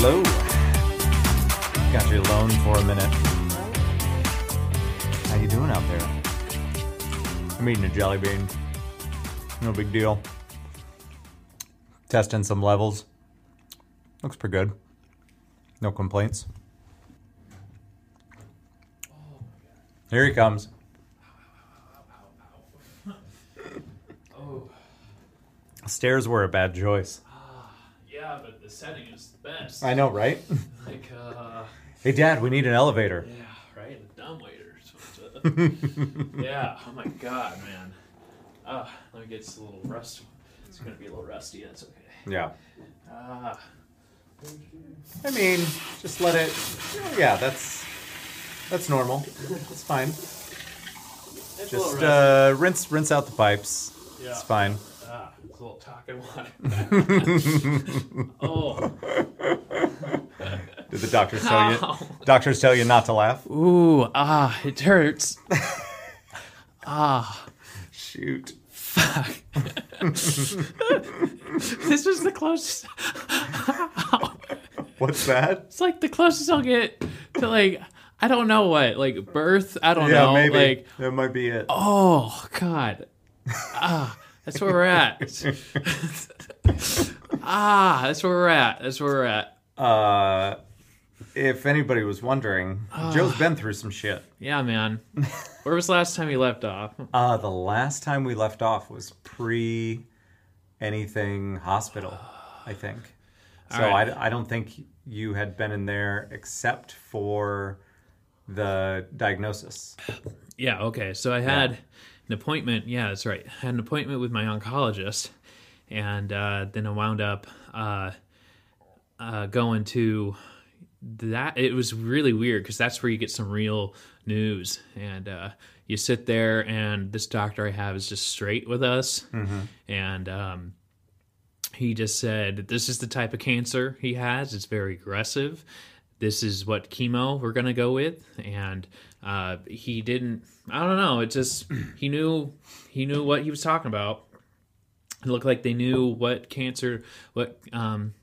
Hello. Got you alone for a minute. How you doing out there? I'm eating a jelly bean. No big deal. Testing some levels. Looks pretty good. No complaints. Here he comes. Oh, Stairs were a bad choice. Yeah, but the setting is the best. I know, right? Like, uh, Hey, Dad, we need an elevator. yeah, right? Dumb waiters. Yeah, oh my god, man. Ah, let me get this a little rust. It's gonna be a little rusty, that's okay. Yeah. Ah, I mean, just let it. Yeah, that's that's normal. It's fine. it's Just uh, rinse rinse out the pipes. yeah. It's fine. A little talking water. oh, Did the doctors tell you? Ow. Doctors tell you not to laugh. ooh, ah, it hurts. ah, Shoot. fuck. this was the closest. What's that? It's like the closest I'll get to like I don't know what like birth. I don't yeah, know. maybe Like that might be it. oh god, ah, that's where we're at. ah, that's where we're at. That's where we're at. Uh, if anybody was wondering, Joe's been through some shit. Yeah, man. Where was the last time you left off? Uh, the last time we left off was pre anything hospital, I think. So right. I, I don't think you had been in there except for the diagnosis. Yeah. Okay. So I had an appointment. Yeah, that's right. I had an appointment with my oncologist, and uh, then I wound up uh, uh, going to that. It was really weird because that's where you get some real news, and uh, you sit there, and this doctor I have is just straight with us, and. Um, he just said this is the type of cancer he has it's very aggressive this is what chemo we're going to go with and uh, he didn't i don't know it just he knew he knew what he was talking about it looked like they knew what cancer what um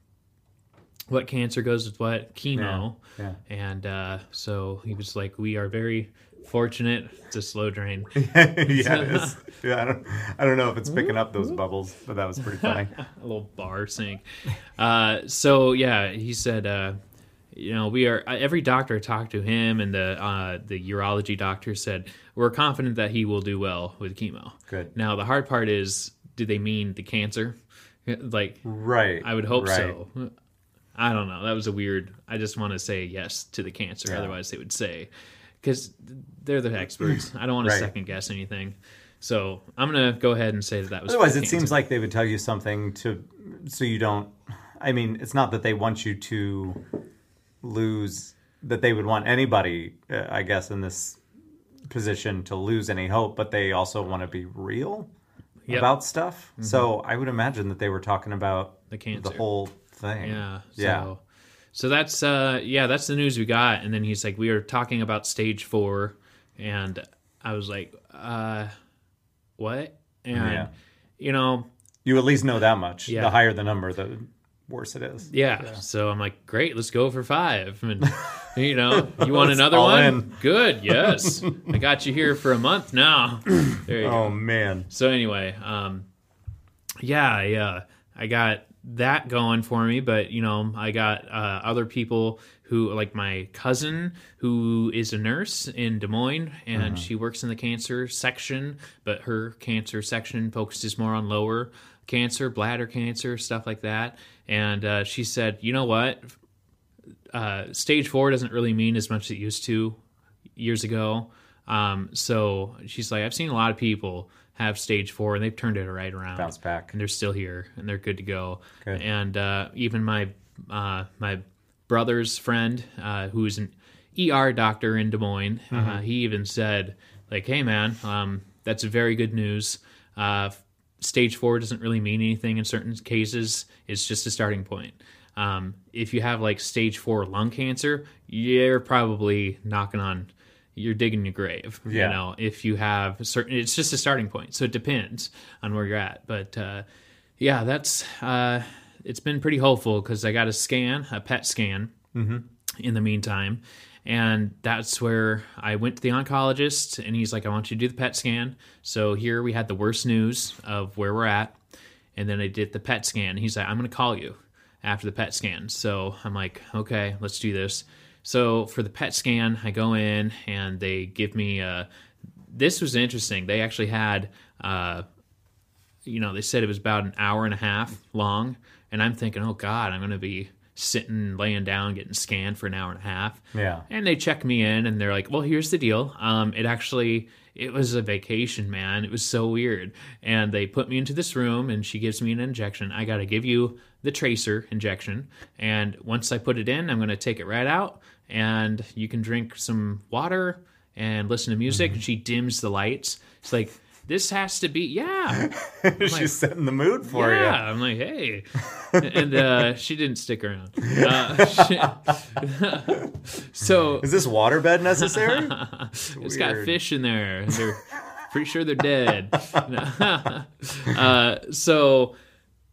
what cancer goes with what chemo Yeah, and uh, so he was like we are very fortunate it's a slow drain yeah, yeah. I don't, I don't know if it's picking up those bubbles, but that was pretty funny. a little bar sink. Uh, so yeah, he said, uh, you know, we are every doctor talked to him, and the uh, the urology doctor said we're confident that he will do well with chemo. Good. Now the hard part is, do they mean the cancer? Like Right. I would hope right. so. I don't know. That was a weird. I just want to say yes to the cancer. Yeah. Otherwise, they would say because they're the experts. I don't want to second guess anything. So I'm gonna go ahead and say that that was. Otherwise, it cancer. seems like they would tell you something to, so you don't. I mean, it's not that they want you to lose. That they would want anybody, uh, I guess, in this position to lose any hope, but they also want to be real Yep. Mm-hmm. about stuff. So I would imagine that they were talking about The cancer. the whole thing. Yeah. So, Yeah. So that's uh yeah, that's the news we got. And then he's like, we are talking about stage four, and I was like, uh, what? And Yeah. you know, You at least know that much. Yeah. The higher the number, the worse it is. yeah. So I'm like, great, let's go for five. And you know, you want another one? in. Good. Yes. I got you here for a month now. There you go. Oh man. So anyway, um, yeah, yeah, I got that going for me, but you know, I got uh, other people who, like my cousin, who is a nurse in Des Moines, and she works in the cancer section, but her cancer section focuses more on lower cancer, bladder cancer, stuff like that. And uh, she said, you know what? Uh, stage four doesn't really mean as much as it used to years ago. Um, so she's like, I've seen a lot of people have stage four and they've turned it right around. Bounce back. And they're still here and they're good to go. Good. And uh, even my uh, my brother's friend, uh, who's an ER doctor in Des Moines, uh, he even said, like, hey man, um, that's very good news. Uh, stage four doesn't really mean anything in certain cases. It's just a starting point. Um, if you have like stage four lung cancer, you're probably knocking on, you're digging your grave. Yeah. You know, if you have certain, it's just a starting point. So it depends on where you're at. But uh, yeah, that's uh, it's been pretty hopeful because I got a scan, a PET scan, in the meantime. And that's where I went to the oncologist, and he's like, I want you to do the PET scan. So here we had the worst news of where we're at. And then I did the PET scan. He's like, I'm going to call you after the PET scan. So I'm like, okay, let's do this. So for the PET scan, I go in and they give me a. This was interesting. They actually had, uh, you know, they said it was about an hour and a half long. And I'm thinking, oh God, I'm going to be sitting, laying down, getting scanned for an hour and a half. Yeah. And they check me in and they're like, well, here's the deal. Um, it actually, it was a vacation, man. It was so weird. And they put me into this room and she gives me an injection. I got to give you the tracer injection. And once I put it in, I'm going to take it right out and you can drink some water and listen to music. And she dims the lights. It's like, this has to be, yeah. She's setting the mood for yeah, you. Yeah, I'm like, hey, and uh, she didn't stick around. Uh, she- so Is this waterbed necessary? it's got fish in there. They're pretty sure they're dead. uh, so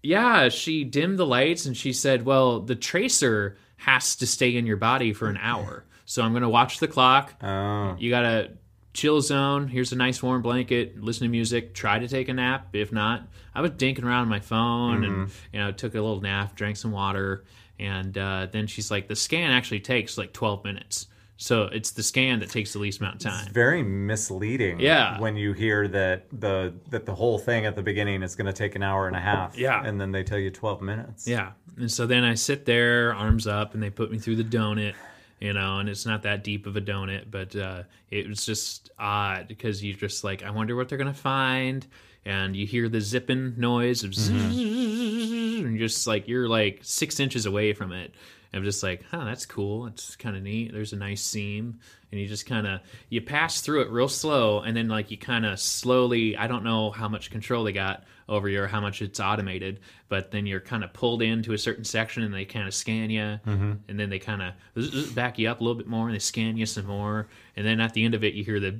yeah, she dimmed the lights and she said, "Well, the tracer has to stay in your body for an hour. So I'm going to watch the clock. Oh, You got a chill zone. Here's a nice warm blanket. Listen to music. Try to take a nap. If not, I was dinking around on my phone and you know took a little nap, drank some water, and uh, then she's like, the scan actually takes like 12 minutes. So it's the scan that takes the least amount of time. very misleading. Yeah. When you hear that the that the whole thing at the beginning is going to take an hour and a half. Yeah. And then they tell you twelve minutes. Yeah. And so then I sit there, arms up, and they put me through the donut, you know, and it's not that deep of a donut, but uh, it was just odd because you're just like, I wonder what they're going to find. And you hear the zipping noise of zzz, and just like, you're like six inches away from it. I'm just like, huh, that's cool. It's kind of neat. There's a nice seam. And you just kind of, you pass through it real slow. And then like you kind of slowly, I don't know how much control they got over you or how much it's automated, but then you're kind of pulled into a certain section and they kind of scan you. And then they kind of back you up a little bit more and they scan you some more. And then at the end of it, you hear the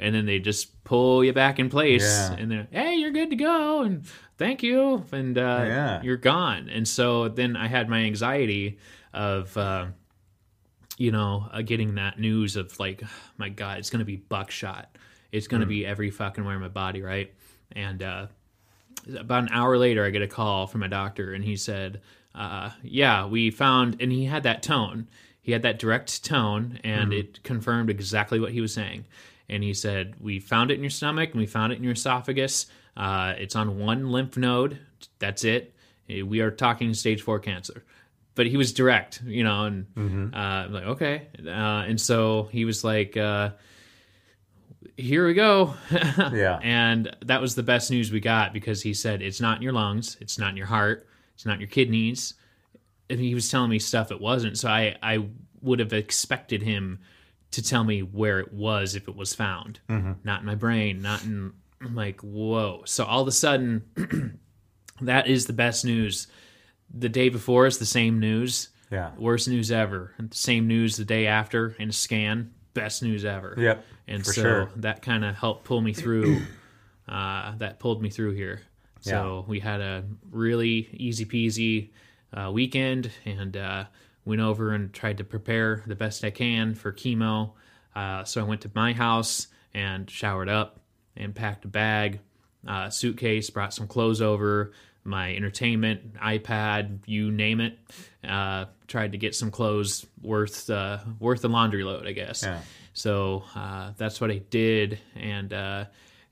and then they just pull you back in place Yeah. and they're hey you're good to go and thank you and uh, Yeah. you're gone and so then i had my anxiety of uh, you know uh, getting that news of like my god it's gonna be buckshot. It's gonna be every fucking where in my body right? And uh, about an hour later i get a call from a doctor and he said uh, yeah we found and he had that tone. He had that direct tone and it confirmed exactly what he was saying. And he said we found it in your stomach and we found it in your esophagus. Uh, it's on one lymph node. That's it. We are talking stage four cancer but he was direct you know and uh, I'm like okay uh, and so he was like uh, here we go Yeah. and that was the best news we got because he said it's not in your lungs, it's not in your heart, it's not in your kidneys. And he was telling me stuff it wasn't. So I, I would have expected him to tell me where it was if it was found. Not in my brain, not in I'm like, whoa. So all of a sudden that is the best news. The day before is the same news. Yeah. Worst news ever. Same news the day after in a scan. Best news ever. Yep. And for so sure. that kind of helped pull me through. uh, that pulled me through here. So we had a really easy peasy uh, weekend and uh, went over and tried to prepare the best I can for chemo. Uh, so I went to my house and showered up and packed a bag, uh, suitcase, brought some clothes over, my entertainment, iPad, you name it. Uh, tried to get some clothes worth uh, worth the laundry load, I guess. Yeah. So uh, that's what I did, and uh,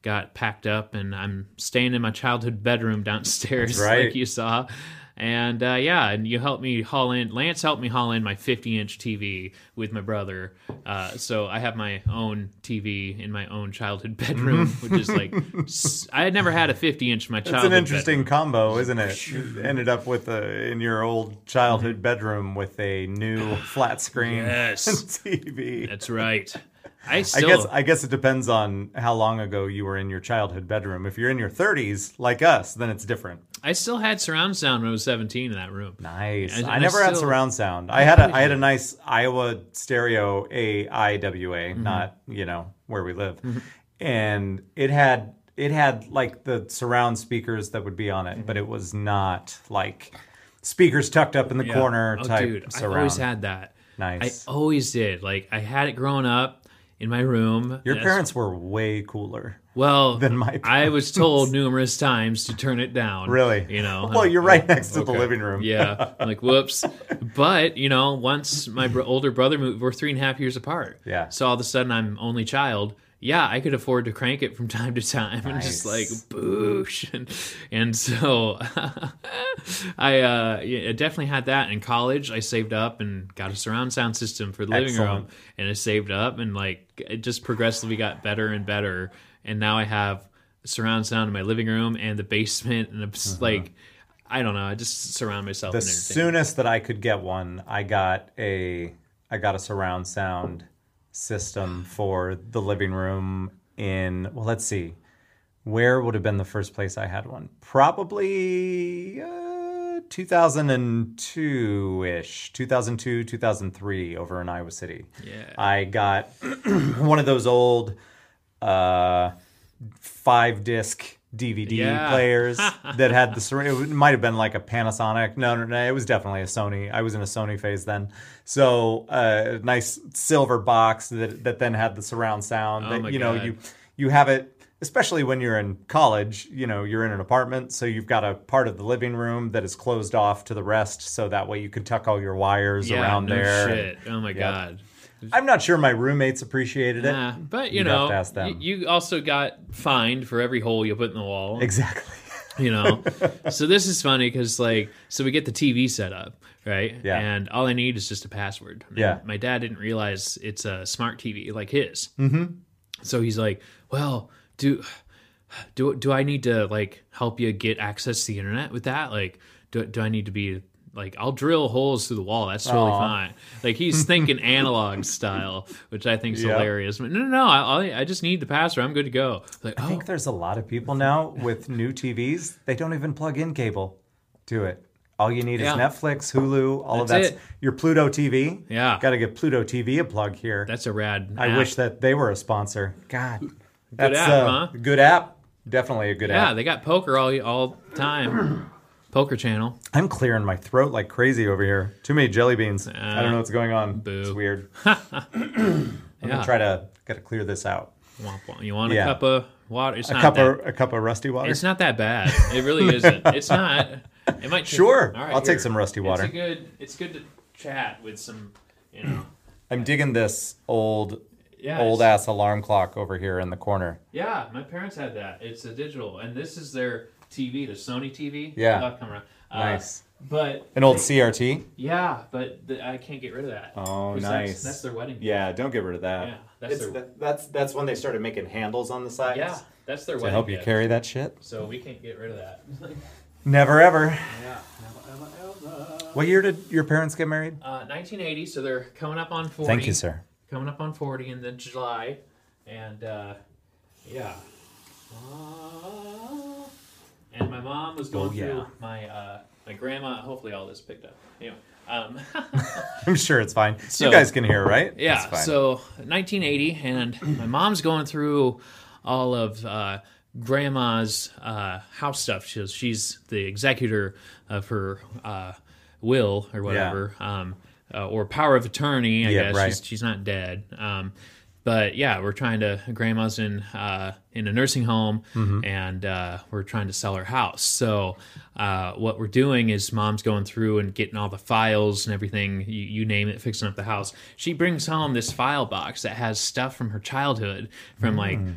got packed up, and I'm staying in my childhood bedroom downstairs, right. like you saw. And uh, yeah, and you helped me haul in. Lance helped me haul in my 50 inch TV with my brother. Uh, so I have my own TV in my own childhood bedroom, which is like I had never had a 50 inch in my childhood. It's an interesting bedroom. combo, isn't it? You ended up with a in your old childhood bedroom with a new flat screen Yes. TV. That's right. I I still. guess I guess it depends on how long ago you were in your childhood bedroom. If you're in your 30s, like us, then it's different. I still had surround sound when I was 17 in that room. Nice. I I never had surround sound. I had a I had a nice Iowa stereo AIWA, Mm-hmm. not you know where we live, and it had it had like the surround speakers that would be on it, but it was not like speakers tucked up in the Yeah. corner oh, type dude, I always had that. nice. I always did. Like I had it growing up in my room. Your parents were way cooler. well than my I was told numerous times to turn it down. Really? You know. Well, you're right oh, next to the living room. yeah. Like, whoops. But, you know, once my bro- older brother moved, we're three and a half years apart. Yeah. So all of a sudden I'm only child. Yeah, I could afford to crank it from time to time and just like boosh. And, and so I uh, yeah, definitely had that in college. I saved up and got a surround sound system for the living room. And I saved up and like it just progressively got better and better. And now I have surround sound in my living room and the basement. And it's like, I don't know. I just surround myself The soonest that I could get one, I got a I got a surround sound system for the living room in well, let's see. Where would have been the first place I had one? Probably uh, 2002-ish, 2002, 2003 over in Iowa City. Yeah. I got one of those old uh, five disc DVD Yeah. players that had the it might have been like a Panasonic. No, no, no, it was definitely a Sony. I was in a Sony phase then. So uh, a nice silver box that that then had the surround sound. Oh that you know God. you you have it. Especially when you're in college, you know, you're in an apartment, so you've got a part of the living room that is closed off to the rest, so that way you can tuck all your wires yeah, around no there. Shit. Oh my god. I'm not sure my roommates appreciated it. Yeah, but you You'd have know, to ask them. y- you also got fined for every hole you put in the wall. Exactly. You know so this is funny because like so we get the tv set up right Yeah. and all i need is just a password And Yeah. my dad didn't realize it's a smart tv like his mm-hmm. so he's like well do do do i need to like help you get access to the internet with that like do, do i need to be like I'll drill holes through the wall. That's totally Aw. fine. Like he's thinking analog style, which I think is Yep. hilarious. But no, no, no. I, I just need the password. I'm good to go. Like, I oh, think there's a lot of people now with new TVs. They don't even plug in cable to it. All you need Yeah. is Netflix, Hulu, all of That's that's it. your Pluto TV. Yeah. Got to give Pluto TV a plug here. that's a rad. I app. wish that they were a sponsor. God. That's app, uh, huh? Good app. Definitely a good Yeah, app. Yeah, they got poker all all time. Poker channel. I'm clearing my throat like crazy over here. Too many jelly beans. I don't know uh, what's going on. boo. It's weird. I'm Yeah. gonna try to gotta clear this out. You want a Yeah. cup of water? It's A not cup that. of a cup of rusty water. It's not that bad. It really isn't. It's not. It might. Sure. All I'll take some rusty water. It's good. It's good to chat with some. You know. I'm digging this old Yeah. old ass alarm clock over here in the corner. Yeah, my parents had that. It's a digital, and this is their TV, the Sony TV. Yeah. I'll come around. Uh, Nice. But An old CRT. yeah, but the, I can't get rid of that. Oh, nice. That's, that's their wedding. Yeah, don't get rid of that. Yeah, that's their- that- that's that's when they started making handles on the sides. Yeah, that's their To wedding. To help you gift. carry that shit. So we can't get rid of that. Never ever. yeah. What year did your parents get married? Uh, 1980, so they're coming up on 40. Thank you, sir. Coming up on 40 in the July, and uh, yeah. Uh, and my mom was going Oh, yeah. through my uh, my grandma. Hopefully, all this picked up. Anyway, um, I'm sure it's fine. So- you guys can hear, right? yeah. So 1980, and my mom's going through all of uh, grandma's uh, house stuff. She's she's the executor of her uh, will or whatever, um, uh, or power of attorney. I Yeah, guess right. she's she's not dead. Um, but yeah, we're trying to. Grandma's in uh, in a nursing home, Mm-hmm. and uh, we're trying to sell her house. So uh, what we're doing is mom's going through and getting all the files and everything. You, you name it, fixing up the house. She brings home this file box that has stuff from her childhood, from like Mm.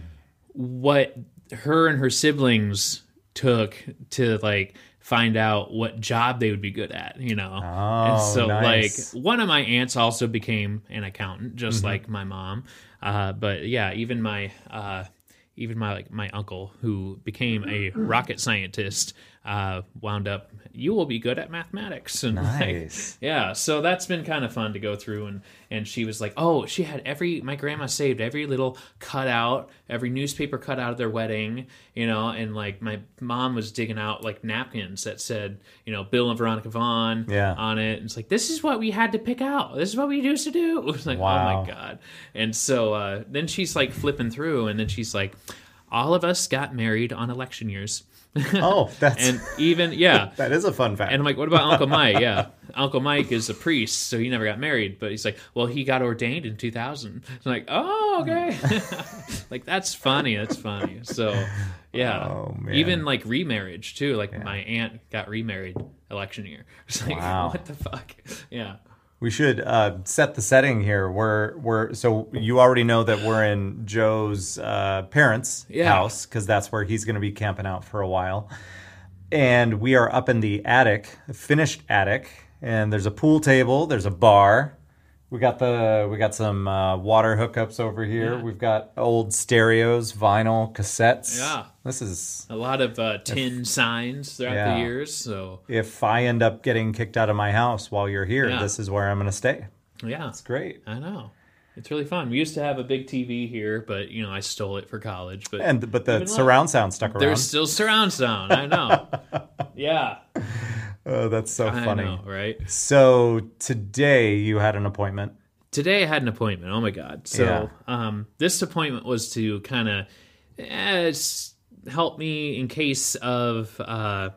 what her and her siblings took to like find out what job they would be good at, you know. and Oh, so nice. like one of my aunts also became an accountant just Mm-hmm. like my mom. Uh, but yeah, even my uh, even my like my uncle who became a rocket scientist uh, wound up you will be good at mathematics and like, Nice. yeah, so that's been kind of fun to go through and and she was like, "Oh, she had every my grandma saved every little cutout, every newspaper cutout of their wedding, you know, and like my mom was digging out like napkins that said, you know, Bill and Veronica Vaughn Yeah. on it. And it's like, this is what we had to pick out. This is what we used to do. it was like, oh my god. And so uh then she's like flipping through and then she's like all of us got married on election years. Oh, that's And even, yeah. that is a fun fact. And I'm like, what about Uncle Mike? Yeah. Uncle Mike is a priest, so he never got married. But he's like, well, he got ordained in 2000. I'm like, oh, okay. Hmm. like, that's funny. That's funny. So, yeah. Oh, man. Even like remarriage, too. Like, my aunt got remarried election year. It's like, Wow. what the fuck? Yeah. We should uh, set the setting here. We're we're so you already know that we're in Joe's uh, parents' Yeah. house because that's where he's going to be camping out for a while, and we are up in the attic, a finished attic, and there's a pool table, there's a bar. We got the we got some uh, water hookups over here. Yeah. We've got old stereos, vinyl, cassettes. Yeah. This is A lot of uh, tin signs throughout Yeah. the years. So, if I end up getting kicked out of my house while you're here, Yeah. this is where I'm going to stay. yeah. It's great. I know. It's really fun. We used to have a big TV here, but, you know, I stole it for college. But And but the surround sound stuck around. there's still surround sound. I know. yeah. Oh, that's so I funny. know, right? So today you had an appointment. Today I had an appointment. Oh my god! So Yeah. um, this appointment was to kind of eh, help me in case of uh,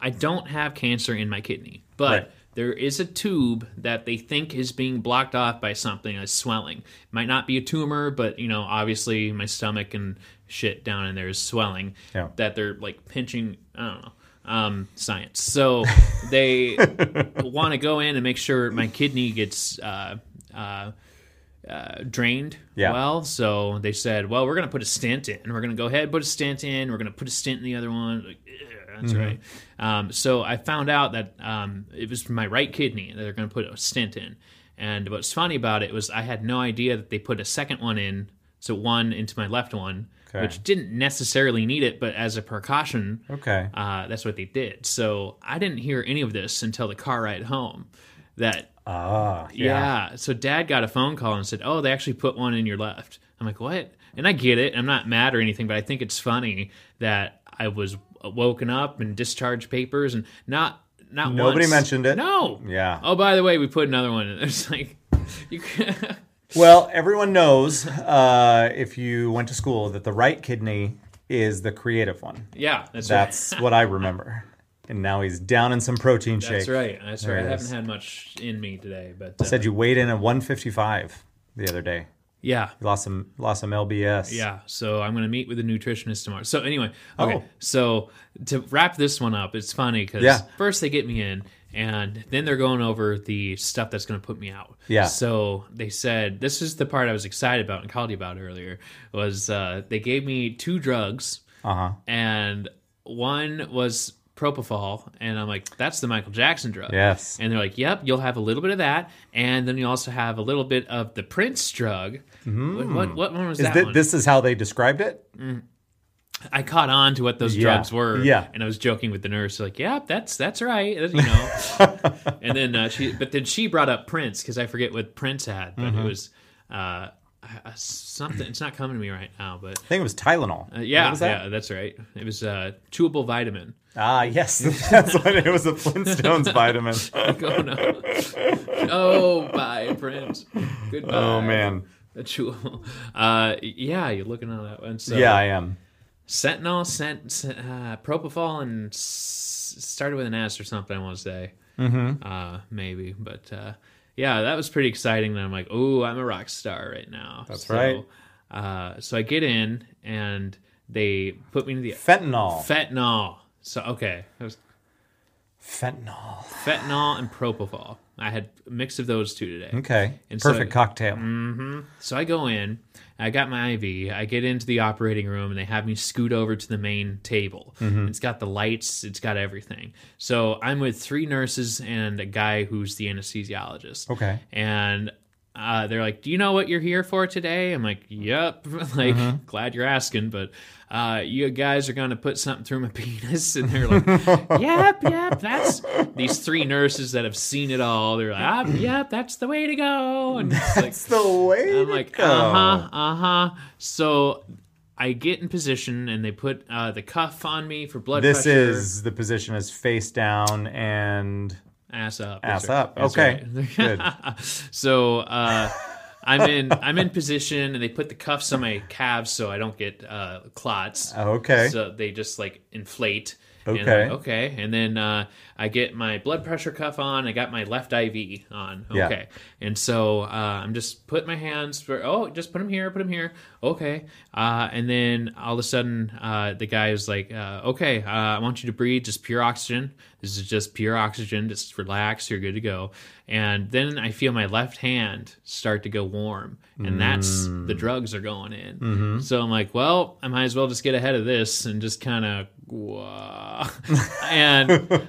I don't have cancer in my kidney, but Right. there is a tube that they think is being blocked off by something that's swelling. Might not be a tumor, but you know, obviously my stomach and shit down in there is swelling. Yeah. That they're like pinching. I don't know. Um, science. So they want to go in and make sure my kidney gets uh, uh, uh, drained Yeah. well. So they said, well, we're going to put a stent in. And we're going to go ahead put a stent in. We're going to put a stent in the other one. Like, "Ugh, that's right. Um, so I found out that um, it was my right kidney that they're going to put a stent in. And what's funny about it was I had no idea that they put a second one in. So one into my left one, Okay. which didn't necessarily need it, but as a precaution, Okay. uh, that's what they did. So I didn't hear any of this until the car ride home. That Ah, yeah. yeah. So dad got a phone call and said, "Oh, they actually put one in your left." I'm like, "What?" And I get it. I'm not mad or anything, but I think it's funny that I was woken up and discharged papers and not not Nobody once. mentioned it. No. Yeah. Oh, by the way, we put another one in. It's like you. Well, everyone knows uh, if you went to school that the right kidney is the creative one. yeah, that's, That's right. what I remember. And now he's down in some protein shake. That's right. That's There right. I haven't had much in me today, but uh, Said you weighed in at 155 the other day. yeah, You lost some lost some LBS. Yeah, so I'm going to meet with a nutritionist tomorrow. So anyway, okay. Oh. So to wrap this one up, it's funny because Yeah. first they get me in, and then they're going over the stuff that's going to put me out. Yeah. So they said this is the part I was excited about and called you about earlier. Was uh, they gave me two drugs, Uh huh. and one was propofol, and I'm like, that's the Michael Jackson drug. Yes. And they're like, "Yep, you'll have a little bit of that, and then you also have a little bit of the Prince drug." What, what, what one was Mm. Is that thi- one? this is how they described it? I caught on to what those Yeah. drugs were. Yeah. And I was joking with the nurse, like, yeah, that's that's right. You know. and then uh, she, but then she brought up Prince because I forget what Prince had, but Mm-hmm. it was uh, uh, something. It's not coming to me right now, but I think it was Tylenol. uh, yeah, was that? yeah, that's right. It was uh, chewable vitamin. Ah, yes. That's what it was. A Flintstones vitamin. oh no! oh, bye, Prince. Goodbye. Oh man. A chewable. Uh, yeah, you're looking on that one. So, Yeah, I am. Sentinel, sent uh, propofol, and s- started with an S or something. I want to say, mm-hmm. uh, maybe, but uh, yeah, that was pretty exciting. And I'm like, oh, I'm a rock star right now. That's So, right. Uh, so I get in and they put me in the Fentanyl. fentanyl. So okay, was Fentanyl. fentanyl and propofol. I had a mix of those two today. Okay. And so- Perfect cocktail. Mm-hmm. So I go in, I got my IV, I get into the operating room, and they have me scoot over to the main table. Mm-hmm. It's got the lights, it's got everything. So I'm with three nurses and a guy who's the anesthesiologist. Okay. And uh, they're like, "Do you know what you're here for today?" I'm like, "Yep." like, glad you're asking, but uh, you guys are gonna put something through my penis, and they're like, "Yep, yep." That's these three nurses that have seen it all. They're like, ah, "Yep, that's the way to go." And it's like, the way I'm like, uh huh, uh huh. So I get in position, and they put uh, the cuff on me for blood This pressure. is the position is face down and ass up. Ass right. up. That's Okay. right. Good. so uh, I'm in I'm in position, and they put the cuffs on my calves so I don't get uh, clots. Okay. So they just like inflate. And Okay. like, okay. And then uh, I get my blood pressure cuff on. I got my left IV on. Yeah. Okay. And so uh, I'm just putting my hands for, oh, just put them here, put them here. Okay. Uh, and then all of a sudden, uh, the guy is like, uh, okay, uh, I want you to breathe just pure oxygen. This is just pure oxygen. Just relax. You're good to go. And then I feel my left hand start to go warm. And that's Mm. the drugs are going in. Mm-hmm. So I'm like, well, I might as well just get ahead of this and just kind of, whoa. and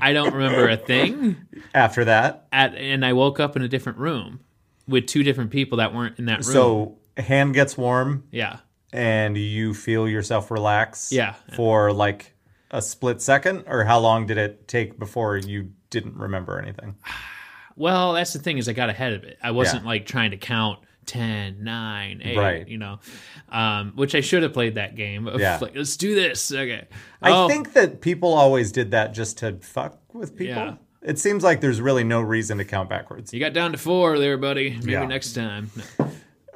I don't remember a thing. After that, At and I woke up in a different room with two different people that weren't in that room. so hand gets warm yeah, and you feel yourself relax. Yeah. For like a split second, or how long did it take before you didn't remember anything? well, that's the thing is I got ahead of it. I wasn't Yeah. like trying to count 10, 9, 8, Right. you know, um, which I should have played that game. Yeah. like, let's do this. Okay. I Oh, think that people always did that just to fuck with people. Yeah. It seems like there's really no reason to count backwards. you got down to four there, buddy. Maybe Yeah. next time. No.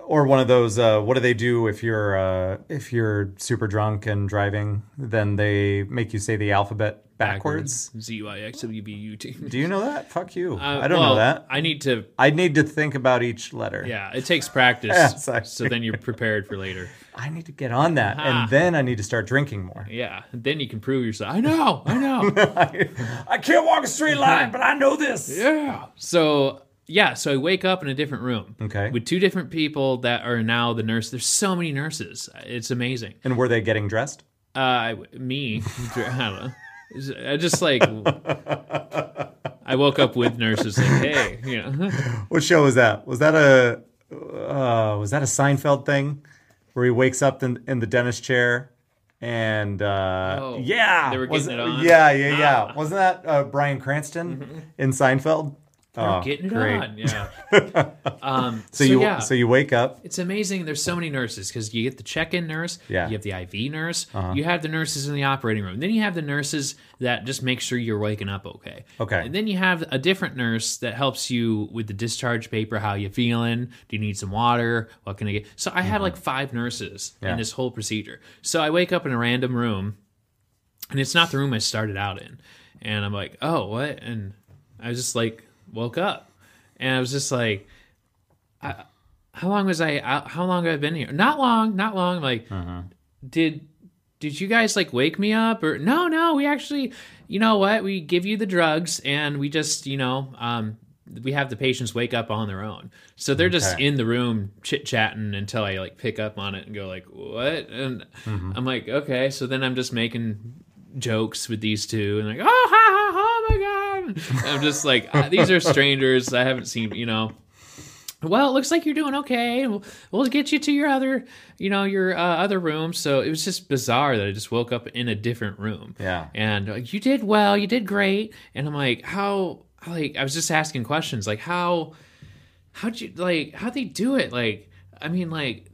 Or one of those. Uh, what do they do if you're uh, if you're super drunk and driving? Then they make you say the alphabet backwards. Z Y X W B U T. Do you know that? Fuck you. Uh, I don't well, know that. I need to I need to think about each letter. Yeah, it takes practice. Yes, so then you're prepared for later. I need to get on that, and then I need to start drinking more. Yeah, then you can prove yourself. I know, I know. I can't walk a straight line, but I know this. yeah. So yeah, so I wake up in a different room. Okay. With two different people that are now the nurse. There's so many nurses. It's amazing. And were they getting dressed? Uh, I- me, I don't know. I just like I woke up with nurses like, hey, you know, What show was that? Was that a uh, was that a Seinfeld thing where he wakes up in, in the dentist chair and uh, Oh, yeah, they were was getting it on? Yeah, yeah, yeah. Ah. Mm-hmm. Wasn't that uh, Bryan Cranston in Seinfeld? Oh, getting it great. on. Yeah. Um, So, you yeah. so you wake up. It's amazing. There's so many nurses because you get the check-in nurse, Yeah. Uh-huh. you have the IV nurse, you have the nurses in the operating room. Then you have the nurses that just make sure you're waking up okay. Okay. And then you have a different nurse that helps you with the discharge paper. How you feeling? Do you need some water? What can I get? So I had like five nurses Mm-hmm. Yeah. in this whole procedure. So I wake up in a random room, and it's not the room I started out in. And I'm like, oh, what? And I was just like, woke up, and I was just like how long was I out? How long have I been here? Not long, not long. Like, did did you guys like wake me up or no? No, we actually, you know what? We give you the drugs and we just, you know, um, we have the patients wake up on their own. So they're just in the room chit chatting until I like pick up on it and go like, what? And I'm like, okay. So then I'm just making jokes with these two and like, oh, ha, ha, ha, oh my god. I'm just like, ah, these are strangers I haven't seen, you know well, it looks like you're doing okay. We'll, we'll get you to your other, you know, your uh, other room. So it was just bizarre that I just woke up in a different room. Yeah. And uh, you did well. You did great. And I'm like, how? Like, I was just asking questions, like how, how'd you like how'd they do it? Like, I mean, like,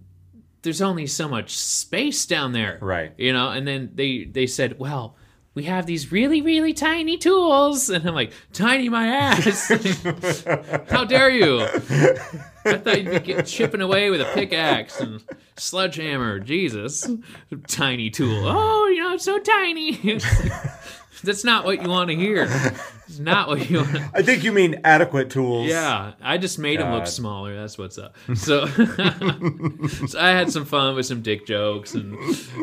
there's only so much space down there, Right. You know. And then they they said, well. We have these really, really tiny tools, and I'm like, tiny my ass! How dare you? I thought you'd be get, chipping away with a pickaxe and sledgehammer. Jesus, tiny tool. Oh, you know, it's so tiny. That's not what you want to hear. It's not what you want. I think you mean adequate tools. Yeah, I just made him look smaller. That's what's up. So, so I had some fun with some dick jokes and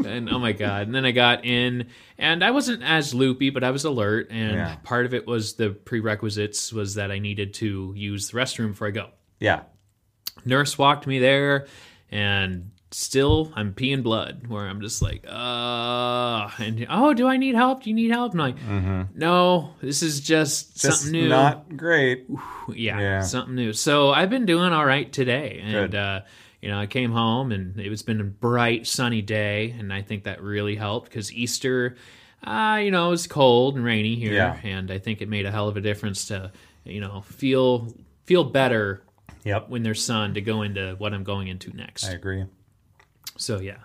and oh my god. And then I got in, and I wasn't as loopy, but I was alert. And Yeah. part of it was the prerequisites was that I needed to use the restroom before I go. Yeah. Nurse walked me there, and still I'm peeing blood. Where I'm just like, uh, and oh, do I need help? Do you need help? And I'm like, no, this is just, Mm-hmm. Just something new. not great. yeah, Yeah. something new. So I've been doing all right today, and uh, you know, I came home and it's been a bright, sunny day, and I think that really helped because Easter, uh, you know, it was cold and rainy here, Yeah. and I think it made a hell of a difference to, you know, feel feel better Yep. when there's sun to go into what I'm going into next. I agree. So yeah.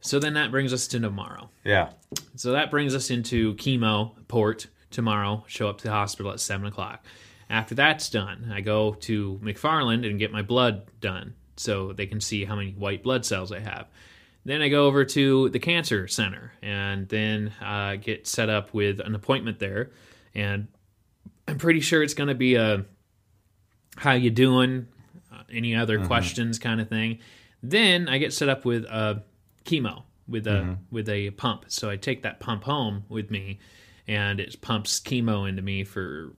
So then that brings us to tomorrow. Yeah. So that brings us into chemo port tomorrow. Show up to the hospital at seven o'clock. After that's done, I go to McFarland and get my blood done so they can see how many white blood cells I have. Then I go over to the cancer center and then uh, get set up with an appointment there. And I'm pretty sure it's going to be a how you doing, uh, any other questions kind of thing. Then I get set up with a chemo with a with a pump. So I take that pump home with me, and it pumps chemo into me for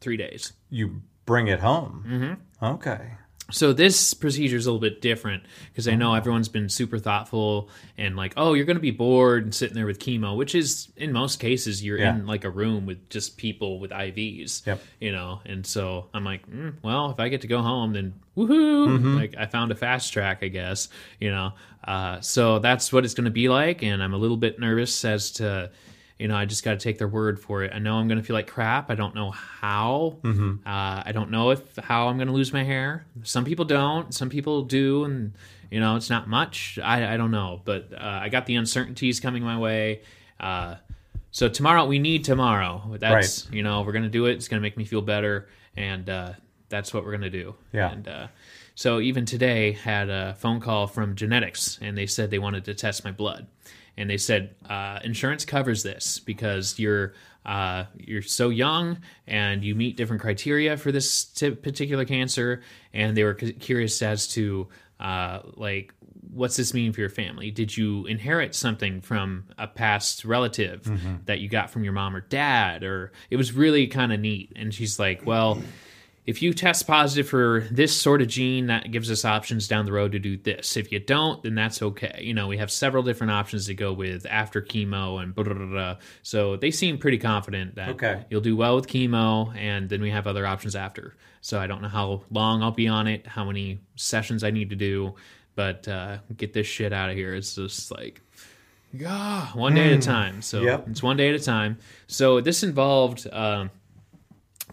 three days. You bring it home. Mm-hmm. Okay. So this procedure is a little bit different because I know everyone's been super thoughtful and like, oh, you're going to be bored and sitting there with chemo, which is in most cases you're Yeah. in like a room with just people with IVs, Yep. you know. And so I'm like, mm, well, if I get to go home, then woohoo! Mm-hmm. Like I found a fast track, I guess, you know. Uh, so that's what it's going to be like, and I'm a little bit nervous as to. You know, I just got to take their word for it. I know I'm going to feel like crap. I don't know how. Uh, I don't know if how I'm going to lose my hair. Some people don't. Some people do, and you know, it's not much. I, I don't know, but uh, I got the uncertainties coming my way. Uh, so tomorrow, we need tomorrow. That's you know, we're going to do it. It's going to make me feel better, and uh, that's what we're going to do. Yeah. And uh, so even today, had a phone call from genetics, and they said they wanted to test my blood and they said uh, insurance covers this because you're uh, you're so young and you meet different criteria for this t- particular cancer, and they were cu- curious as to uh, like what's this mean for your family? Did you inherit something from a past relative that you got from your mom or dad, or it was really kind of neat? And she's like, well if you test positive for this sort of gene, that gives us options down the road to do this. If you don't, then that's okay. You know, we have several different options to go with after chemo and blah, blah, blah, blah. So they seem pretty confident that Okay. you'll do well with chemo, and then we have other options after. So I don't know how long I'll be on it, how many sessions I need to do, but uh, get this shit out of here. It's just like, yeah, one day at a time. So Yep. it's one day at a time. So this involved. Um,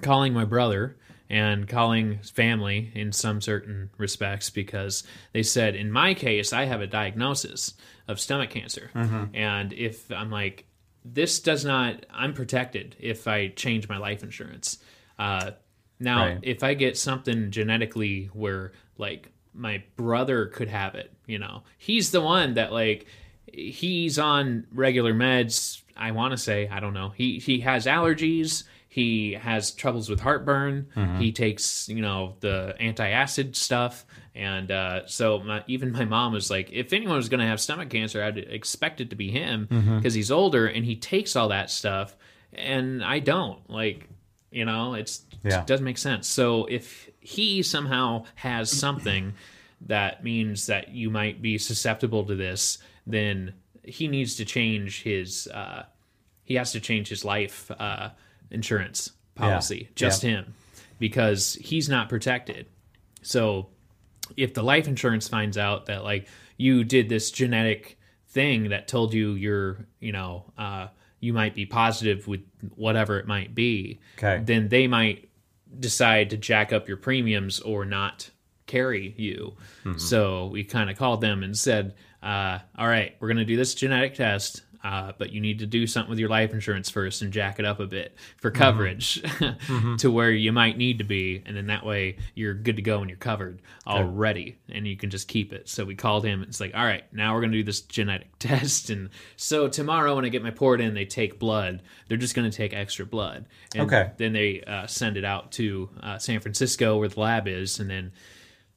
calling my brother and calling family in some certain respects because they said in my case I have a diagnosis of stomach cancer. And if I'm like this does not I'm protected if I change my life insurance. Uh, now Right. if I get something genetically where like my brother could have it you know he's the one that like he's on regular meds. I want to say i don't know he he has allergies he has troubles with heartburn. He takes you know the anti-acid stuff. And uh, so my, even my mom was like if anyone was going to have stomach cancer i'd expect it to be him because he's older and he takes all that stuff. And i don't like you know it's Yeah. it doesn't make sense. So if he somehow has something that means that you might be susceptible to this then he needs to change his uh, he has to change his life uh, insurance policy Yeah. just Yeah. him because he's not protected so if the life insurance finds out that like you did this genetic thing that told you you're you know uh, you might be positive with whatever it might be Okay. then they might decide to jack up your premiums or not carry you so we kind of called them and said uh, all right we're going to do this genetic test uh, but you need to do something with your life insurance first and jack it up a bit for coverage to where you might need to be and then that way you're good to go and you're covered already and you can just keep it. So we called him it's like all right now we're going to do this genetic test and so tomorrow when i get my port in they take blood. They're just going to take extra blood. And Okay. then they uh, send it out to uh, san francisco where the lab is and then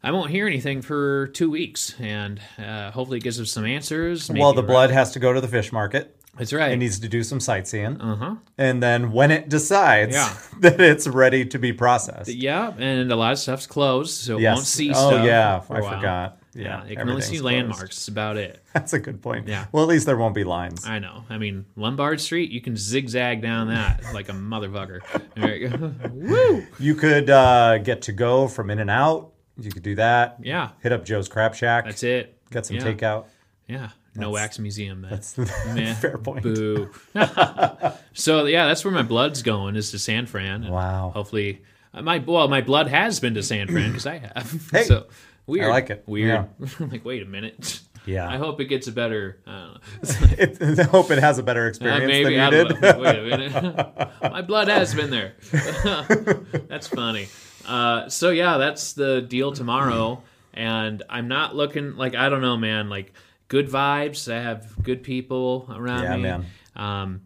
I won't hear anything for two weeks, and uh, hopefully it gives us some answers. well, the right- blood has to go to the fish market. That's right. It needs to do some sightseeing. Uh huh. And then when it decides Yeah. that it's ready to be processed. Yeah, and a lot of stuff's closed, so it won't see oh, stuff. yeah. for I a while. forgot. Yeah, Yeah. you can only see everything's landmarks. closed. That's about it. That's a good point. Yeah. Well, at least there won't be lines. I know. I mean, Lombard Street, you can zigzag down that like a motherfucker. There you go. Woo! You could uh, get to go from In and Out. You could do that. Yeah, Hit up Joe's Crab Shack. that's it. Got some yeah. takeout. Yeah, no wax museum. Then. That's Meh. fair point. Boo. so yeah, that's where my blood's going is to San Fran. Wow. Hopefully, uh, my well, my blood has been to San Fran because I have. Hey, so weird. I like it. Weird. I'm like, wait a minute. Yeah. I hope it gets a better. I don't know. It, I hope it has a better Uh, experience maybe than you did. know. Wait a minute. My blood has been there. that's funny. Uh, so yeah, that's the deal tomorrow, and I'm not looking like I don't know, man. Like good vibes. I have good people around Yeah, me. man. Um,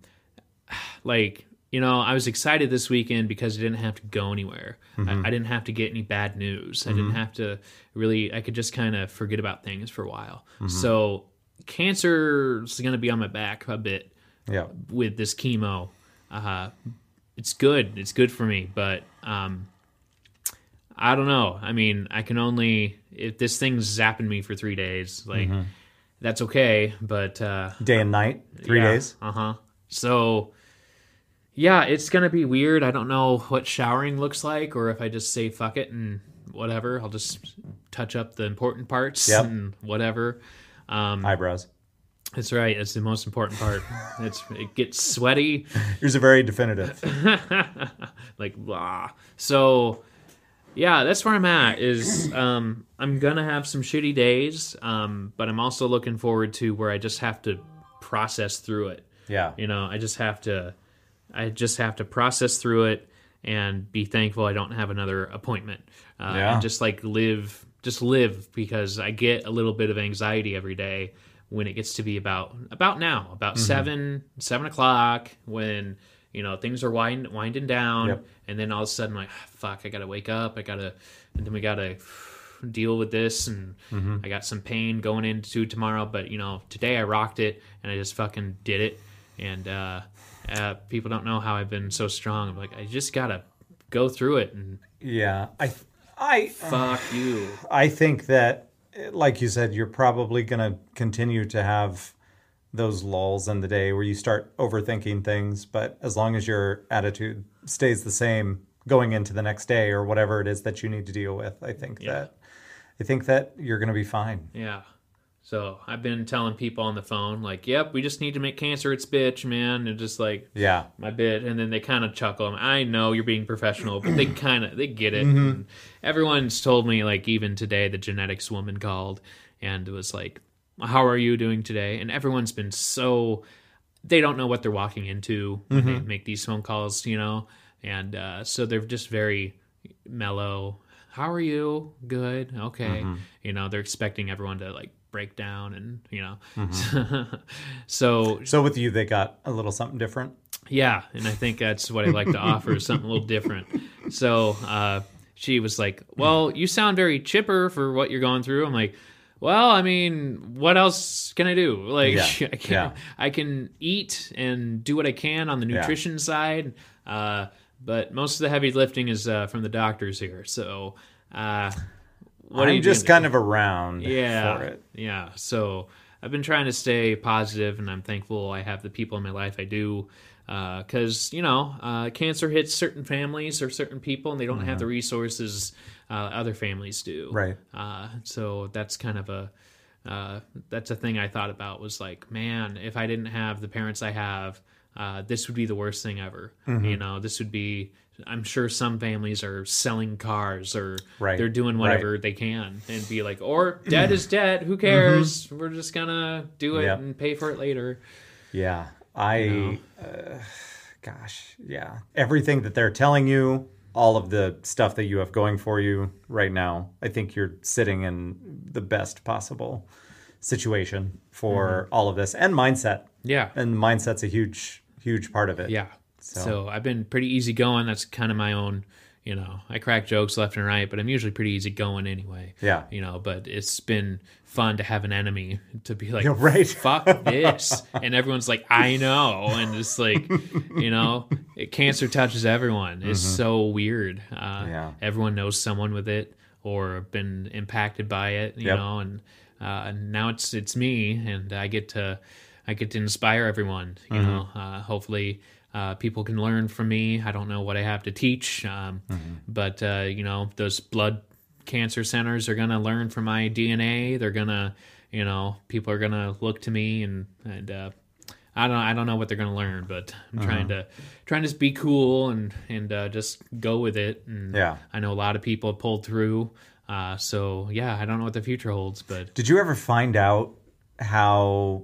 like you know, I was excited this weekend because I didn't have to go anywhere. Mm-hmm. I, I didn't have to get any bad news. I didn't have to really. I could just kind of forget about things for a while. Mm-hmm. So cancer is going to be on my back a bit yeah. with this chemo. Uh, it's good. It's good for me, but um, I don't know. I mean, I can only if this thing's zapping me for three days, like Mm-hmm. that's okay. But uh, Day and night, three days. Uh huh. So yeah, it's gonna be weird. I don't know what showering looks like, or if I just say fuck it and whatever. I'll just touch up the important parts Yep. and whatever. Um, Eyebrows. that's right. That's the most important part. it's it gets sweaty. Yours are very definitive. like blah. So yeah, that's where I'm at. Is um, I'm gonna have some shitty days, um, but I'm also looking forward to where I just have to process through it. Yeah. You know, I just have to, I just have to process through it and be thankful I don't have another appointment. Uh, Yeah. And just like live, just live because I get a little bit of anxiety every day when it gets to be about about now, about Mm-hmm. seven seven o'clock when you know things are wind, winding down, Yep. and then all of a sudden like "Ah, fuck, I gotta wake up, I gotta, and then we gotta deal with this and Mm-hmm. I got some pain going into tomorrow but you know today I rocked it and I just fucking did it and uh, uh people don't know how I've been so strong I'm like I just gotta go through it and Yeah. I I fuck you I think that like you said, you're probably gonna continue to have those lulls in the day where you start overthinking things, but as long as your attitude stays the same going into the next day or whatever it is that you need to deal with, I think Yeah. that I think that you're gonna be fine. yeah so I've been telling people on the phone like yep we just need to make cancer its bitch man and just like Yeah. my bit and then they kind of chuckle i know you're being professional but they kind of they get it mm-hmm. and everyone's told me like even today the genetics woman called and was like how are you doing today? And everyone's been so they don't know what they're walking into when they make these phone calls you know? And uh, so they're just very mellow. How are you? Good. Okay. You know they're expecting everyone to like break down and you know? So So with you they got a little something different. yeah, and I think that's what I like to offer something a little different. So uh, she was like, "Well, you sound very chipper for what you're going through." I'm like, "Well, I mean, what else can I do? Like, Yeah, I can yeah. I can eat and do what I can on the nutrition side, uh, but most of the heavy lifting is uh, from the doctors here. So, uh, what I'm you just gonna do? kind of around yeah, for it. Yeah. So I've been trying to stay positive, and I'm thankful I have the people in my life I do. Because you know, uh, cancer hits certain families or certain people, and they don't have the resources uh, other families do. Mm-hmm. Right. Uh, so that's kind of a uh, that's a thing I thought about was like, man, if I didn't have the parents I have, uh, this would be the worst thing ever. Mm-hmm. You know, this would be. I'm sure some families are selling cars or Right. they're doing Right. whatever they can and be like, or debt is debt. Who cares? We're just gonna do it Yep. and pay for it later. Yeah. I, uh, gosh, yeah. Everything that they're telling you, all of the stuff that you have going for you right now, I think you're sitting in the best possible situation for mm-hmm. all of this and mindset. Yeah. And mindset's a huge, huge part of it. Yeah. So. I've been pretty easy going. That's kind of my own, you know, I crack jokes left and right, but I'm usually pretty easy going anyway. Yeah. You know, but it's been fun to have an enemy to be like, Yeah, right. fuck this. And everyone's like, I know. And it's like, you know, it, cancer touches everyone. It's so weird. Uh, Mm-hmm. Yeah. Everyone knows someone with it or been impacted by it, you Yep. know, and uh, now it's it's me, and I get to I get to inspire everyone. You Mm-hmm. know, uh, hopefully. Uh, people can learn from me. I don't know what I have to teach, um, Mm-hmm. but uh, you know those blood cancer centers are gonna learn from my DNA. They're gonna, you know, people are gonna look to me and and uh, I don't I don't know what they're gonna learn, but I'm Uh-huh. trying to trying to just be cool and and uh, just go with it. And Yeah. I know a lot of people have pulled through. Uh, so yeah, I don't know what the future holds, but Did you ever find out how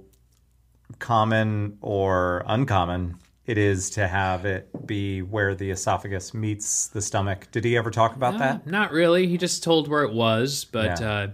common or uncommon it is to have it be where the esophagus meets the stomach. Did he ever talk about Uh, that? Not really. He just told where it was, but Yeah. uh,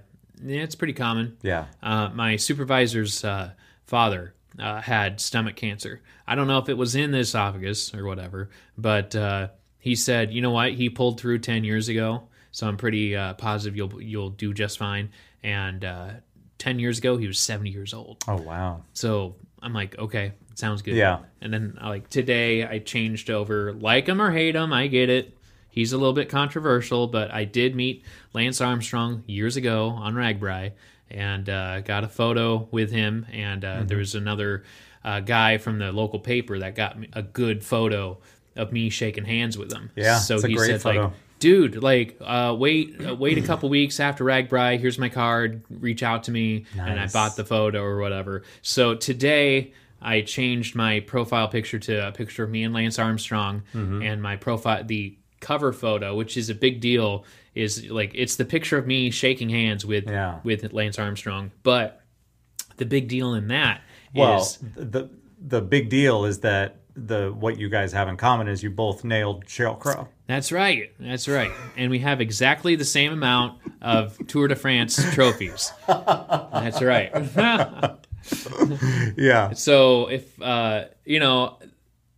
yeah, it's pretty common. Yeah. Uh, my supervisor's uh, father uh, had stomach cancer. I don't know if it was in the esophagus or whatever, but uh, he said, you know what? He pulled through ten years ago, so I'm pretty uh, positive you'll you'll do just fine. And uh, ten years ago, he was seventy years old. Oh wow. So I'm like, okay, sounds good. Yeah. And then like today, I changed over, like him or hate him, I get it. He's a little bit controversial, but I did meet Lance Armstrong years ago on RAGBRAI and uh, got a photo with him. And Mm-hmm. uh, there was another uh, guy from the local paper that got me a good photo of me shaking hands with him. Yeah, So he said photo. like, dude, like, uh, wait, uh, wait a couple weeks after RAGBRAI. Here's my card. Reach out to me, and I bought the photo or whatever. So today I changed my profile picture to a picture of me and Lance Armstrong, Mm-hmm. and my profile the cover photo, which is a big deal, is like it's the picture of me shaking hands with Yeah. with Lance Armstrong. But the big deal in that is Well, the the big deal is that the what you guys have in common is you both nailed Sheryl Crow. That's right. That's right. And we have exactly the same amount of Tour de France trophies. That's right. Yeah. so if uh, you know,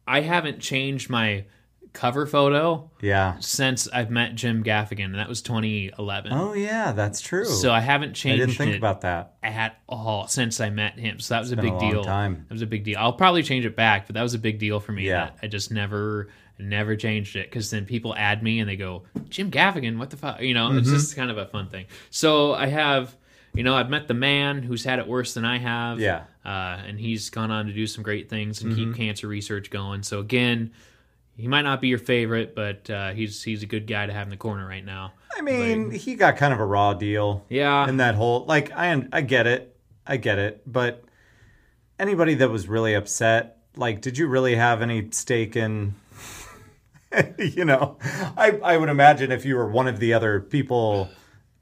I haven't changed my cover photo Yeah. since I've met Jim Gaffigan, and that was 2011. Oh yeah, that's true. So I haven't changed. I didn't think it about that. at all since I met him. So that was a been a big long deal. time. That was a big deal. I'll probably change it back, but that was a big deal for me. Yeah. That I just never, never changed it because then people add me and they go, Jim Gaffigan, what the fuck? You know, it's Mm-hmm. just kind of a fun thing. So I have, you know, I've met the man who's had it worse than I have. Yeah. Uh, and he's gone on to do some great things and Mm-hmm. keep cancer research going. So again, he might not be your favorite, but uh, he's he's a good guy to have in the corner right now. I mean, he got kind of a raw deal. Yeah. In that whole like I I get it. I get it, but anybody that was really upset, like did you really have any stake in you know, I I would imagine if you were one of the other people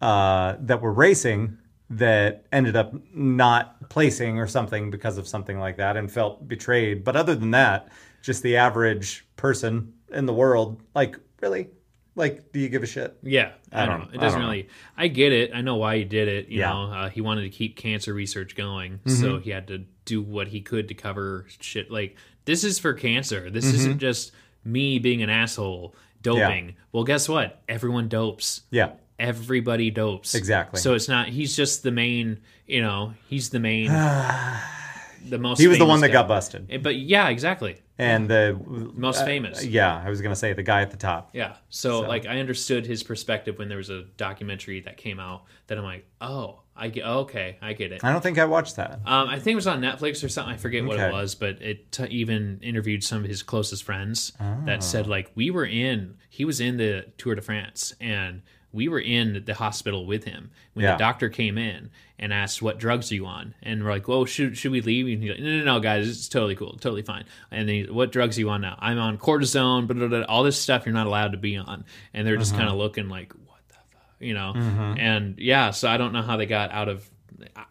uh that were racing that ended up not placing or something because of something like that and felt betrayed. But other than that, just the average person in the world, like really, like, do you give a shit? Yeah, I, don't, don't- know. It doesn't know. really. I get it. I know why he did it. You Yeah. Mm-hmm. know, uh, he wanted to keep cancer research going, so he had to do what he could to cover shit. Like this is for cancer. This isn't just me being an asshole doping. Well, guess what? Everyone dopes. Yeah. Everybody dopes. Exactly. So it's not. He's just the main. You know, he's the main. the most. He was the one that guy. got busted. Eh, But yeah, exactly. And the Most uh, famous. Yeah, I was gonna say the guy at the top. Yeah. So, like I understood his perspective when there was a documentary that came out that I'm like, oh, I get okay, I get it. I don't think I watched that. Um, I think it was on Netflix or something. I forget what it was, but it t- even interviewed some of his closest friends that said Ah. like we were in, he was in the Tour de France, and we were in the hospital with him when Yeah. the doctor came in and asked what drugs are you on, and we're like, well, should should we leave? And he's like, no, no, no, guys, it's totally cool, totally fine. And then he, what drugs are you on now? I'm on cortisone, blah, blah, blah, all this stuff you're not allowed to be on, and they're Uh-huh. just kind of looking like, what the fuck, you know? Mm-hmm. And yeah, so I don't know how they got out of,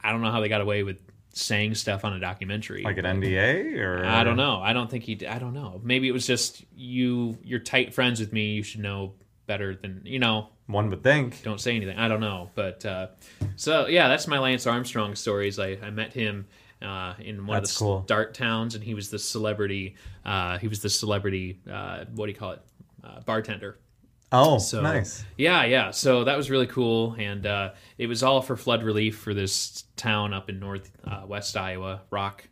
I don't know how they got away with saying stuff on a documentary. Like an NDA or I don't know. I don't think he. I don't know. Maybe it was just you. You're tight friends with me. You should know better than you know. One would think. Don't say anything. I don't know. But uh, so yeah, that's my Lance Armstrong stories. I, I met him uh, in one That's of the cool. start towns, and he was the celebrity. Uh, he was the celebrity. Uh, what do you call it? Uh, bartender. Oh, So nice. Yeah, yeah. So that was really cool, and uh, it was all for flood relief for this town up in north uh, west Iowa, Rock,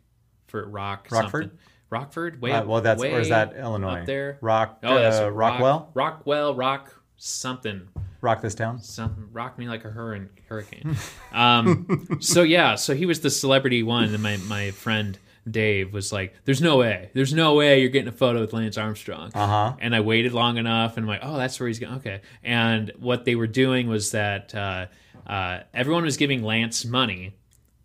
for Rock, Rockford? something. Rockford. Way Uh, well, that's way or is that Illinois? up there? Rock. Oh, that's uh, Rock- Rockwell. Rockwell, Rock something, Rock this town. something. Rock me like a hurricane. hurricane. um. So yeah. So he was the celebrity one, and my my friend. Dave was like, "There's no way. There's no way you're getting a photo with Lance Armstrong." Uh huh. and I waited long enough, and I'm like, oh, that's where he's going. Okay. And what they were doing was that uh, uh, everyone was giving Lance money,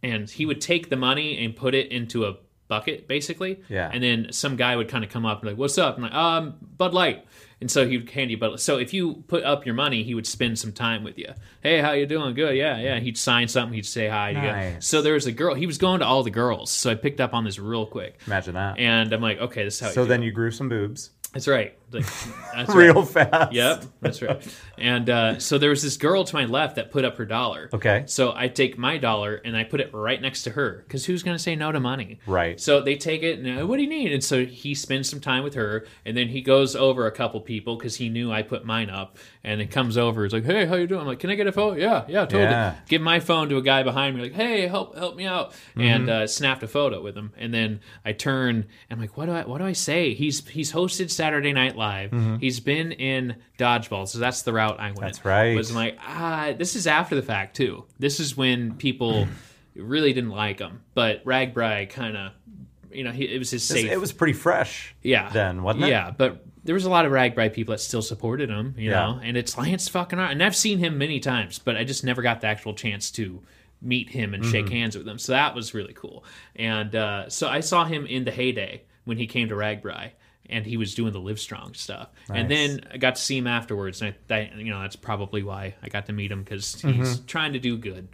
and he would take the money and put it into a bucket basically. Yeah. And then some guy would kind of come up and like, "What's up?" And like, "Um, Bud Light." And so he would hand you Bud. Light. So if you put up your money, he would spend some time with you. Hey, how you doing? Good. Yeah, yeah. He'd sign something. He'd say hi. to you. Nice. So there was a girl. He was going to all the girls. So I picked up on this real quick. Imagine that. And I'm like, okay, this is how. so you then you grew some boobs that's right. Like, that's real right. fast. Yep, that's right. And uh, so there was this girl to my left that put up her dollar. Okay. So I take my dollar and I put it right next to her because who's going to say no to money? Right. So they take it and uh, what do you need? And so he spends some time with her and then he goes over a couple people because he knew I put mine up and it comes over. He's like, hey, how you doing? I'm like, can I get a photo? Yeah, yeah, totally. Yeah. Give my phone to a guy behind me like, hey, help help me out, and Mm-hmm. uh, snapped a photo with him. And then I turn and I'm like, what do I what do I say? He's he's hosted Saturday Night Live. He's been in dodgeball, so that's the route I went. Mm-hmm. That's right. Was like, ah, this is after the fact too. This is when people really didn't like him, but RAGBRAI kind of, you know, he, it was his safe. It was pretty fresh. yeah, then, wasn't it? Yeah, but there was a lot of RAGBRAI people that still supported him, you Yeah. know, and it's Lance fucking Ar- and I've seen him many times, but I just never got the actual chance to meet him and Mm-hmm. shake hands with him. So that was really cool. And uh, so I saw him in the heyday when he came to RAGBRAI. And he was doing the Livestrong stuff, and then I got to see him afterwards, and I, that, you know that's probably why I got to meet him because he's Mm-hmm. trying to do good.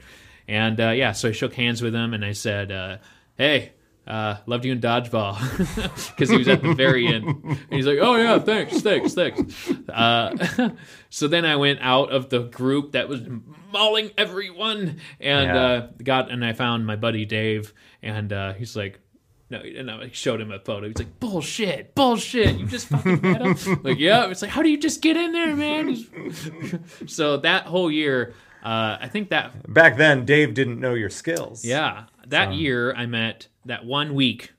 And uh, yeah, so I shook hands with him, and I said, uh, "Hey, uh, loved you in dodgeball," because he was at the very end. And he's like, "Oh yeah, thanks, thanks, thanks." Uh, so then I went out of the group that was mauling everyone, and Yeah. uh, got and I found my buddy Dave, and uh, he's like. No, and I showed him a photo. He's like, "Bullshit, bullshit! You just fucking met him." like, yeah. It's like, how do you just get in there, man? So that whole year, uh, I think that Back then, Dave didn't know your skills. yeah, that year I met that one week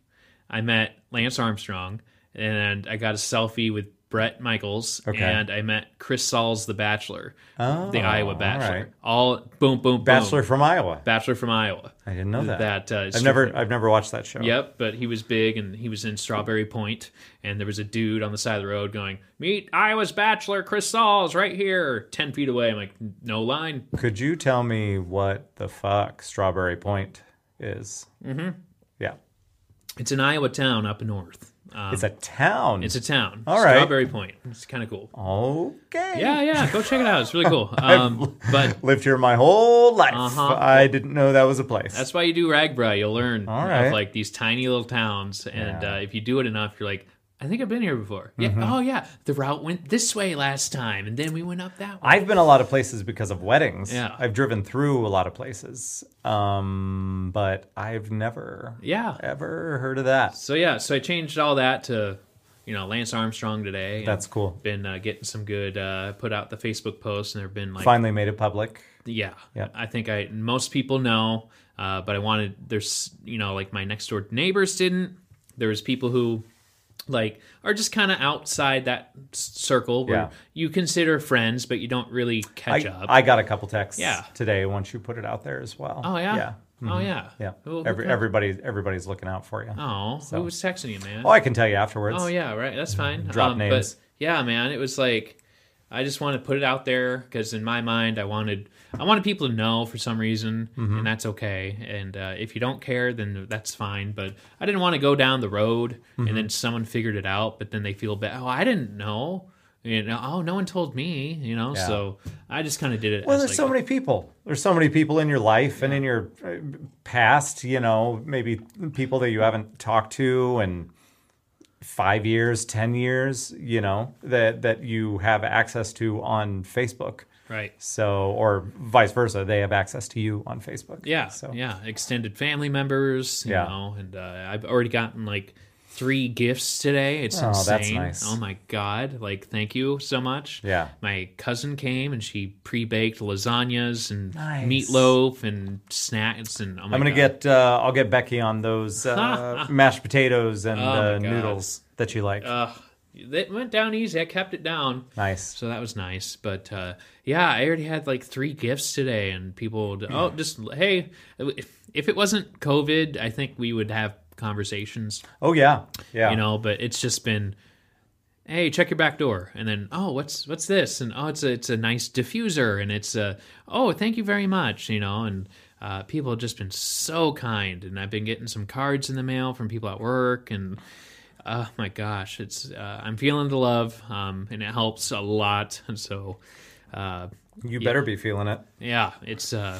I met Lance Armstrong and I got a selfie with Bret Michaels Okay. and I met Chris Soules the Bachelor, Oh, the Iowa Bachelor. right. All boom, boom, boom. Bachelor from Iowa. Bachelor from Iowa. I didn't know that. That uh, I've never, I've never watched that show. Yep, but he was big and he was in Strawberry Point, and there was a dude on the side of the road going, "Meet Iowa's Bachelor, Chris Soules, right here, ten feet away." I'm like, "No line." Could you tell me what the fuck Strawberry Point is? Mm-hmm. Yeah, It's an Iowa town up north. Um, it's a town. it's a town. All right. Strawberry Point. It's kind of cool. okay. Yeah, yeah. Go check it out. It's really cool. Um, but Lived here my whole life. Uh-huh. I didn't know that was a place. that's why you do RAGBRAI. You'll learn All of like these tiny little towns, and Yeah. uh, if you do it enough, you're like, I think I've been here before. Yeah. Mm-hmm. Oh yeah. The route went this way last time, and then we went up that way. I've been a lot of places because of weddings. Yeah. I've driven through a lot of places, um, but I've never Yeah. ever heard of that. So yeah. So I changed all that to, you know, Lance Armstrong today. That's cool. Been uh, getting some good. Uh, put out the Facebook post, and there've been like Finally made it public. Yeah. Yeah. I think I most people know, uh, but I wanted there's you know like my next door neighbors didn't. There was people who like are just kind of outside that circle where Yeah. you consider friends, but you don't really catch I, up. I got a couple texts Yeah. today once you put it out there as well. oh yeah. Yeah. Oh yeah. Yeah. Who- who Every, everybody, everybody's looking out for you. Oh, So- who was texting you, man? Oh, I can tell you afterwards. Oh yeah, right. That's fine. Drop Um, names. But yeah, man, it was like I just wanted to put it out there because in my mind, I wanted I wanted people to know for some reason, Mm-hmm. and that's okay. And uh, if you don't care, then that's fine. But I didn't want to go down the road Mm-hmm. and then someone figured it out, but then they feel bad. Oh, I didn't know. You know, oh, no one told me. You know, Yeah. so I just kind of did it. Well, there's like so many people. There's so many people in your life and in your uh, past, you know, maybe people that you haven't talked to in five years, 10 years, you know, that, that you have access to on Facebook. Right. So, or vice versa, they have access to you on Facebook. Yeah, So, yeah, extended family members, you Yeah. know, and uh, I've already gotten like three gifts today. It's Oh, insane. that's nice. Oh my god! Like, thank you so much. Yeah. my cousin came and she pre-baked lasagnas and Nice. meatloaf and snacks and. Oh my I'm gonna get. Uh, I'll get Becky on those uh, mashed potatoes and Oh uh, noodles that you like. It went down easy. I kept it down. nice. So that was nice. But uh, yeah, I already had like three gifts today, and people, would, oh, just hey, if, if it wasn't COVID, I think we would have conversations, Oh yeah, yeah. you know. But it's just been, hey, check your back door, and then oh, what's what's this? And oh, it's a it's a nice diffuser, and it's a oh, thank you very much, you know. And uh, people have just been so kind, and I've been getting some cards in the mail from people at work, and oh my gosh, it's uh, I'm feeling the love, um, and it helps a lot. And so, uh, You better be feeling it, yeah, it's uh,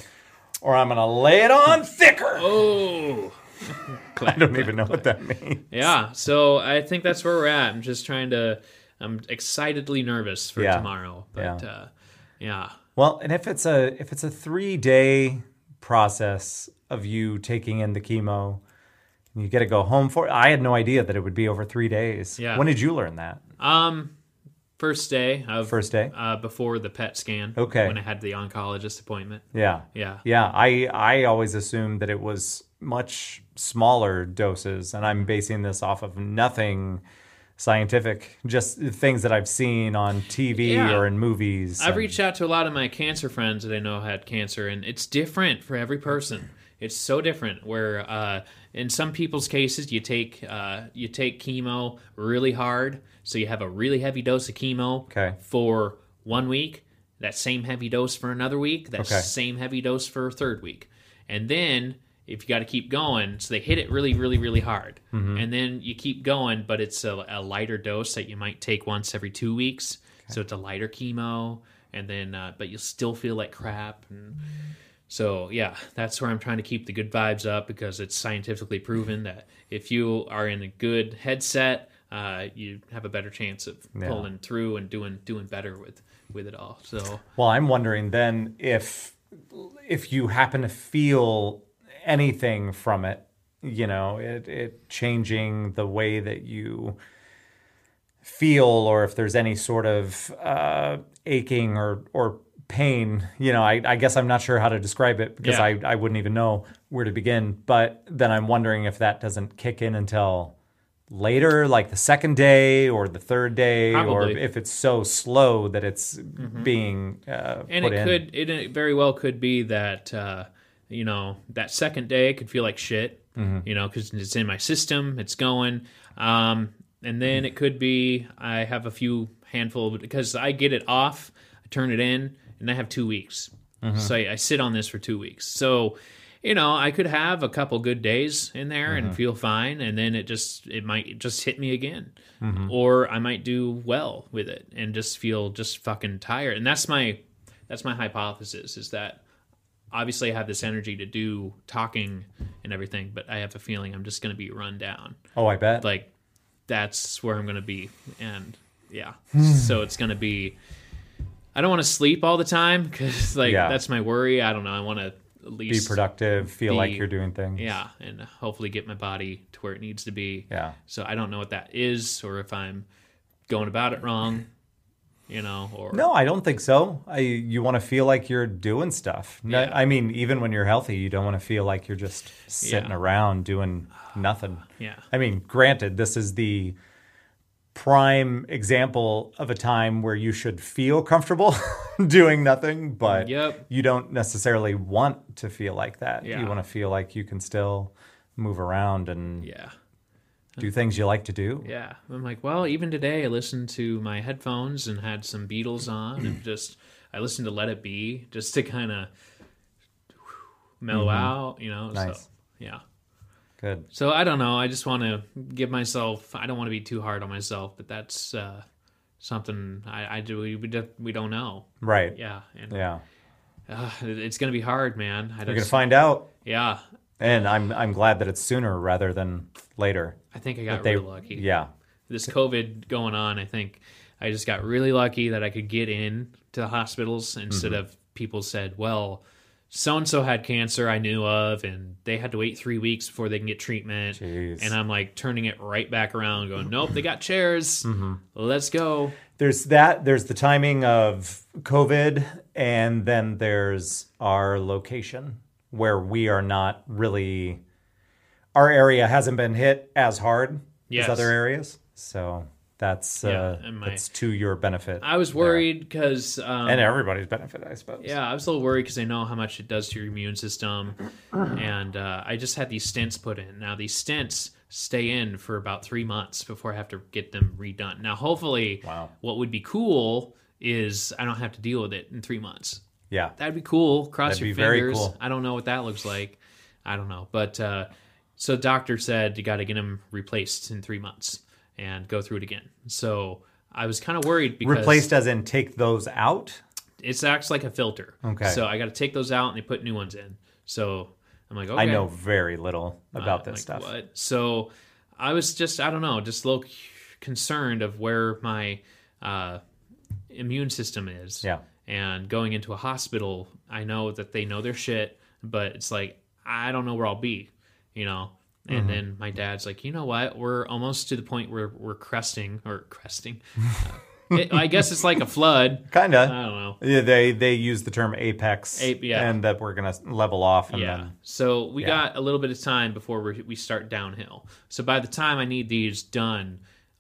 or I'm gonna lay it on thicker. oh, I don't even know what that means. yeah. So I think that's where we're at. I'm just trying to. I'm excitedly nervous for Yeah. tomorrow, but Yeah. Uh, yeah, Well, and if it's a if it's a three day process of you taking in the chemo, you get to go home for. I had no idea that it would be over three days. Yeah. When did you learn that? Um, first day of First day. uh, before the PET scan. Okay. When I had the oncologist appointment. Yeah. Yeah. Yeah. I I always assumed that it was much smaller doses, and I'm basing this off of nothing scientific, just things that I've seen on TV Yeah. or in movies. I've and- reached out to a lot of my cancer friends that I know had cancer, and it's different for every person. It's so different. Where uh, in some people's cases, you take uh, you take chemo really hard, so you have a really heavy dose of chemo Okay. for one week. That same heavy dose for another week. That Okay. same heavy dose for a third week, and then if you got to keep going, so they hit it really, really, really hard, Mm-hmm. and then you keep going, but it's a, a lighter dose that you might take once every two weeks. So it's a lighter chemo, and then uh, but you'll still feel like crap. And so yeah, that's where I'm trying to keep the good vibes up because it's scientifically proven that if you are in a good headset, uh, you have a better chance of pulling through and doing doing better with with it all. So Well, I'm wondering then if if you happen to feel anything from it, you know, it, it changing the way that you feel, or if there's any sort of uh, aching or or pain. You know, I, I guess I'm not sure how to describe it because Yeah. I, I wouldn't even know where to begin. But then I'm wondering if that doesn't kick in until later, like the second day or the third day, or Probably. Mm-hmm. if it's so slow that it's being uh, and it in. could it, very well could be that uh, you know that second day could feel like shit Mm-hmm. you know because it's in my system it's going um, and then it could be i have a few handful because i get it off i turn it in and i have two weeks Mm-hmm. so I, I sit on this for two weeks so you know i could have a couple good days in there Mm-hmm. and feel fine and then it just it might just hit me again Mm-hmm. or i might do well with it and just feel just fucking tired and that's my that's my hypothesis is that obviously I have this energy to do talking and everything, but I have a feeling I'm just going to be run down. oh, I bet. Like that's where I'm going to be. And yeah, Hmm. so it's going to be, I don't want to sleep all the time because like Yeah. that's my worry. I don't know. I want to at be productive, feel like you're doing things. yeah, and hopefully get my body to where it needs to be. Yeah. So I don't know what that is or if I'm going about it wrong, you know, or No, I don't think so. I you want to feel like you're doing stuff. No- Yeah. I mean, even when you're healthy, you don't want to feel like you're just sitting Yeah. around doing nothing. yeah. I mean, granted, this is the prime example of a time where you should feel comfortable doing nothing, but Yep. you don't necessarily want to feel like that. Yeah. You want to feel like you can still move around and Yeah. do things you like to do. Yeah. I'm like, well, even today I listened to my headphones and had some Beatles on and just I listened to Let It Be just to kind of mellow out, you know. Mm-hmm. Nice. So, yeah. Good. So I don't know. I just want to give myself. I don't want to be too hard on myself, but that's uh, something I, I do. We we, don't- know. Right. Yeah, and Yeah. uh, it's gonna be hard, man. I You're going to find out. yeah. And I'm I'm glad that it's sooner rather than later. I think I got They, really lucky. yeah, this COVID going on, I think I just got really lucky that I could get in to the hospitals instead Mm-hmm. of people said, well, so and so had cancer I knew of, and they had to wait three weeks before they can get treatment. Jeez. And I'm like turning it right back around, going, nope, they got chairs. Mm-hmm. Let's go. there's that. There's the timing of COVID, and then there's our location where we are not really. Our area hasn't been hit as hard Yes. as other areas, so that's uh, Yeah, and my- that's to your benefit. I was worried because um, and everybody's benefit, I suppose. Yeah, I was a little worried because I know how much it does to your immune system, and uh, I just had these stents put in. Now these stents stay in for about three months before I have to get them redone. Now, hopefully, Wow. what would be cool is I don't have to deal with it in three months. Yeah. that'd be cool. Cross That'd your be very fingers. cool. I don't know what that looks like. I don't know, but uh, so doctor said you got to get them replaced in three months and go through it again. So I was kind of worried because Replaced as in take those out. it acts like a filter. Okay. So I got to take those out and they put new ones in. So I'm like, okay. I know very little about Uh, this like, stuff. What? So I was just I don't know, just a little concerned of where my uh, immune system is. Yeah. And going into a hospital, I know that they know their shit, but it's like I don't know where I'll be, you know. And Mm-hmm. then my dad's like, you know what? We're almost to the point where we're cresting or cresting. Uh, it, I guess it's like a flood. Kinda. I don't know. Yeah, they they use the term apex, Ape- yeah. and that we're gonna level off, and Yeah. then So we Yeah. got a little bit of time before we we start downhill. So by the time I need these done,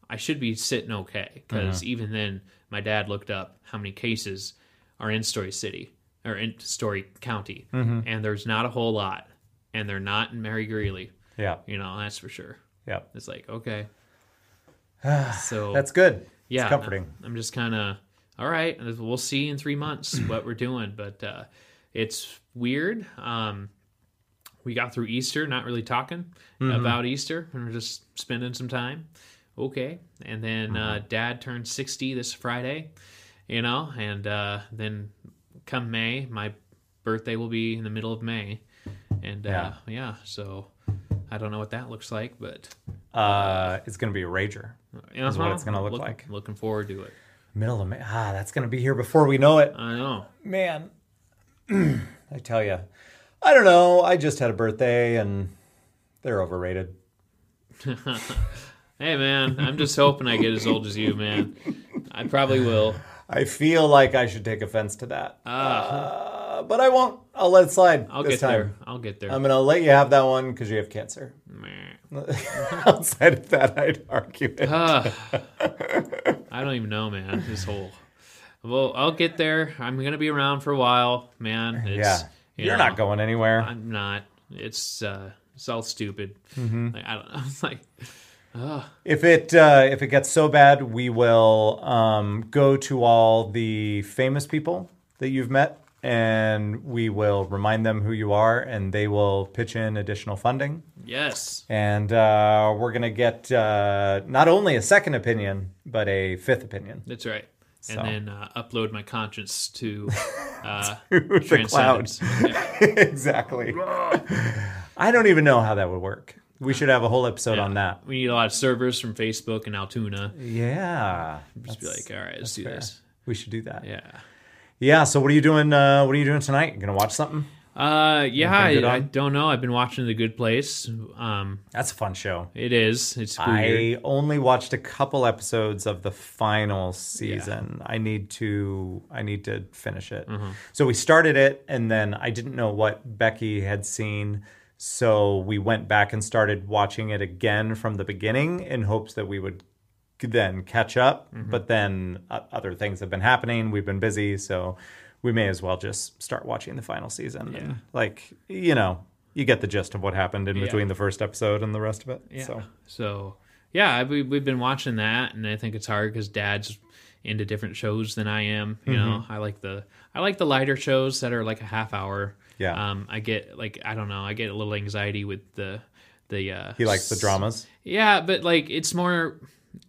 I should be sitting okay. Because Mm-hmm. even then, my dad looked up how many cases are in Story City or in Story County, Mm-hmm. and there's not a whole lot, and they're not in Mary Greeley. Yeah, You know, that's for sure. yeah, It's like okay. so that's good. yeah, it's comforting. I'm just kind of all right. We'll see in three months what we're doing, but uh, it's weird. Um, we got through Easter, not really talking Mm-hmm. about Easter, and we're just spending some time. Okay, and then uh, Mm-hmm. Dad turned sixty this Friday, you know, and uh, then come May, my birthday will be in the middle of May, and uh, Yeah. yeah, so I don't know what that looks like, but Uh, it's gonna be a rager. you know, Is what it's gonna look looking- like. Looking forward to it. Middle of May. Ah, that's gonna be here before we know it. I know. Man, I tell you, I don't know. I just had a birthday, and they're overrated. Hey man, I'm just hoping I get as old as you, man. I probably will. I feel like I should take offense to that, Ah, uh, but I won't. I'll let it slide I'll this get time. there. I'll get there. I'm gonna let you have that one because you have cancer. Outside of that, I'd argue it. Ah. I don't even know, man. This whole. Well, I'll get there. I'm gonna be around for a while, man. It's, yeah, you you're know, not going anywhere. I'm not. It's uh, it's all stupid. Mm-hmm. Like, I don't know. It's like, If it uh, if it gets so bad, we will um, go to all the famous people that you've met, and we will remind them who you are, and they will pitch in additional funding. yes, And uh, we're gonna get uh, not only a second opinion, but a fifth opinion. that's right. And then uh, upload my conscience to uh, the cloud. Okay. exactly. I don't even know how that would work. We should have a whole episode on that. We need a lot of servers from Facebook and Altoona. Yeah. Just be like, all right, let's do fair. this. We should do that. Yeah. Yeah. So what are you doing? Uh, what are you doing tonight? You gonna watch something? Uh, yeah, I, I don't know. I've been watching The Good Place. Um, That's a fun show. it is. It's weird. I only watched a couple episodes of the final season. I need to I need to finish it. Mm-hmm. So we started it and then I didn't know what Becky had seen. So we went back and started watching it again from the beginning in hopes that we would then catch up. Mm-hmm. But then uh, other things have been happening. We've been busy, so we may as well just start watching the final season. Yeah. And like, you know, you get the gist of what happened in Yeah. between the first episode and the rest of it. Yeah. So So, yeah, we, we've been watching that, and I think it's hard because Dad's into different shows than I am. You know, Mm-hmm. I like the I like the lighter shows that are like a half hour. Yeah. Um, I get like I don't know. I get a little anxiety with the the. Uh, He likes the dramas. Yeah, but like it's more.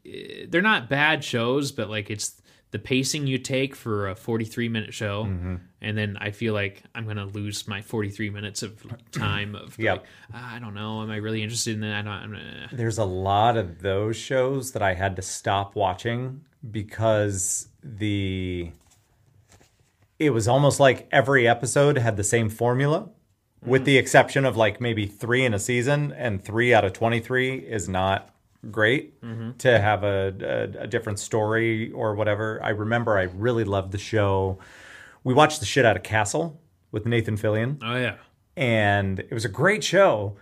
Eh, They're not bad shows, but like it's the pacing you take for a 43 minute show, Mm-hmm. and then I feel like I'm gonna lose my 43 minutes of time of Yep. like "Ah, I don't know, am I really interested in that? I don't. I'm, eh." There's a lot of those shows that I had to stop watching because the it was almost like every episode had the same formula with the exception of like maybe 3 in a season and 3 out of 23 is not great mm-hmm. to have a, a, a different story or whatever. I remember I really loved the show. We watched the shit out of Castle with Nathan Fillion Oh yeah. and it was a great show.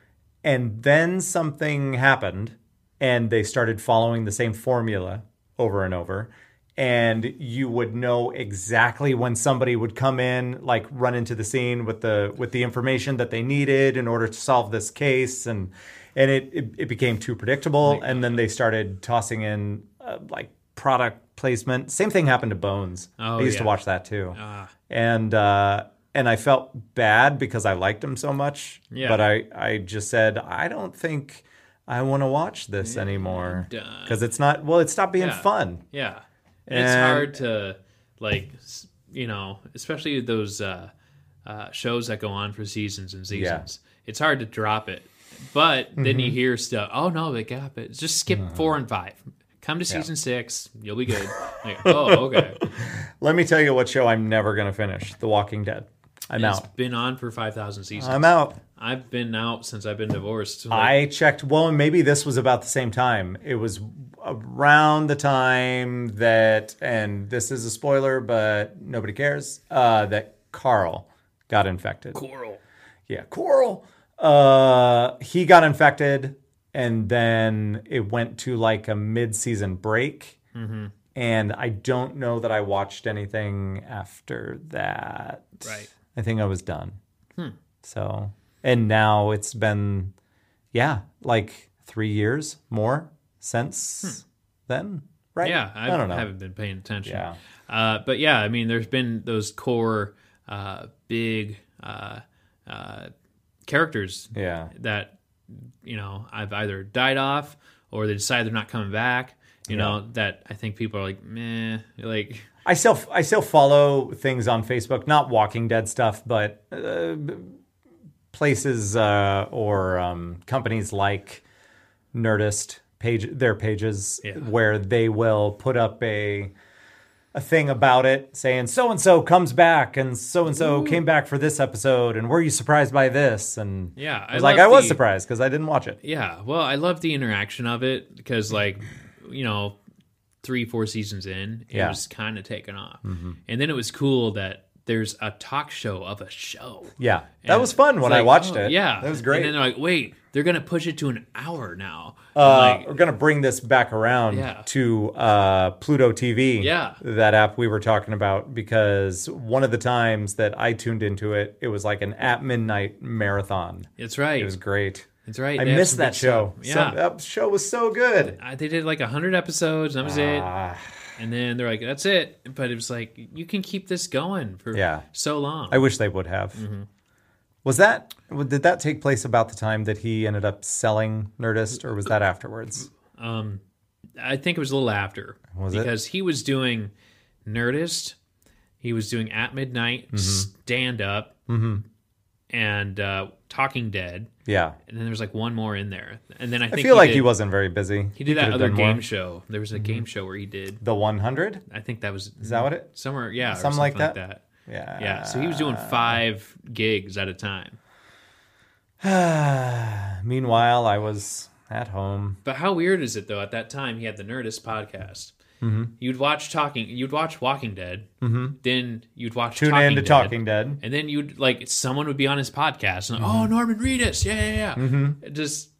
And then something happened, and they started following the same formula over and over. And you would know exactly when somebody would come in, like run into the scene with the with the information that they needed in order to solve this case, and and it it, it became too predictable. And then they started tossing in uh, like product placement. Same thing happened to Bones. Oh, I used to watch that too. Ah. and uh, and I felt bad because I liked him so much. Yeah. But I I just said I don't think I want to watch this anymore because it's not well. It stopped being Yeah. fun. Yeah, and it's hard to like you know, especially those uh, uh, shows that go on for seasons and seasons. It's hard to drop it, but then Mm-hmm. you hear stuff. Oh no, they got it. Just skip Uh-huh. four and five. Come to season six, you'll be good. Like, oh, okay. Let me tell you what show I'm never gonna finish: The Walking Dead. I'm It's out. been on for five thousand seasons. I'm out. I've been out since I've been divorced. Like, I checked. Well, maybe this was about the same time. It was around the time that, and this is a spoiler, but nobody cares. Uh, that Carl got infected. Coral. Yeah, Coral. Uh, he got infected, and then it went to like a mid-season break. And I don't know that I watched anything after that. Right. I think I was done. So, and now it's been, yeah, like three years more since then, right? Yeah, I, I don't know. haven't been paying attention. Yeah. Uh, but yeah, I mean, there's been those core uh, big uh, uh, characters Yeah. that you know I've either died off or they decide they're not coming back. You know that I think people are like, meh, like I still I still follow things on Facebook, not Walking Dead stuff, but uh, places uh, or um, companies like Nerdist page their pages Yeah. where they will put up a a thing about it saying so and so comes back and so and so came back for this episode and were you surprised by this and yeah. I was like I was the- surprised because I didn't watch it. Yeah, well, I love the interaction of it because, like, you know, three, four seasons in, it Yeah. Mm-hmm. was kind of taken off, and then it was cool that there's a talk show of a show. Yeah, that And was fun when it's I watched oh, it. Yeah, that was great. And then they're like, "Wait, they're gonna push it to an hour now." Uh, like, we're gonna bring this back around Yeah. to uh, Pluto TV. Yeah. that app we were talking about because one of the times that I tuned into it, it was like an at midnight marathon. it's right. It was great. it's right. I missed that show. stuff. Yeah, that show was so good. I, they did like hundred episodes. That was it. And then they're like, "That's it." But it was like, you can keep this going for Yeah. so long. I wish they would have. Mm-hmm. Was that did that take place about the time that he ended up selling Nerdist, or was that afterwards? Um, I think it was a little after Was it? because he was doing Nerdist, he was doing At Midnight, Mm-hmm. Stand Up, and uh, Talking Dead, Yeah, and then there's like one more in there. And then I I think feel like did, he wasn't very busy. he did that other game more. Mm-hmm. show. There was a game show where he did. The 100. I think that was Is that what it? somewhere? Yeah, Something something, like like that? that. Yeah. Yeah, so he was doing five gigs at a time. Meanwhile, I was at home. But how weird is it though? At that time, he had the Nerdist podcast. Mm-hmm. You'd watch Talking. You'd watch Walking Dead. Mm-hmm. Then you'd watch Tune Talking in to Dead. Talking Dead. and then you'd like someone would be on his podcast and like, Mm-hmm. oh Norman Reedus, yeah, yeah, yeah. It just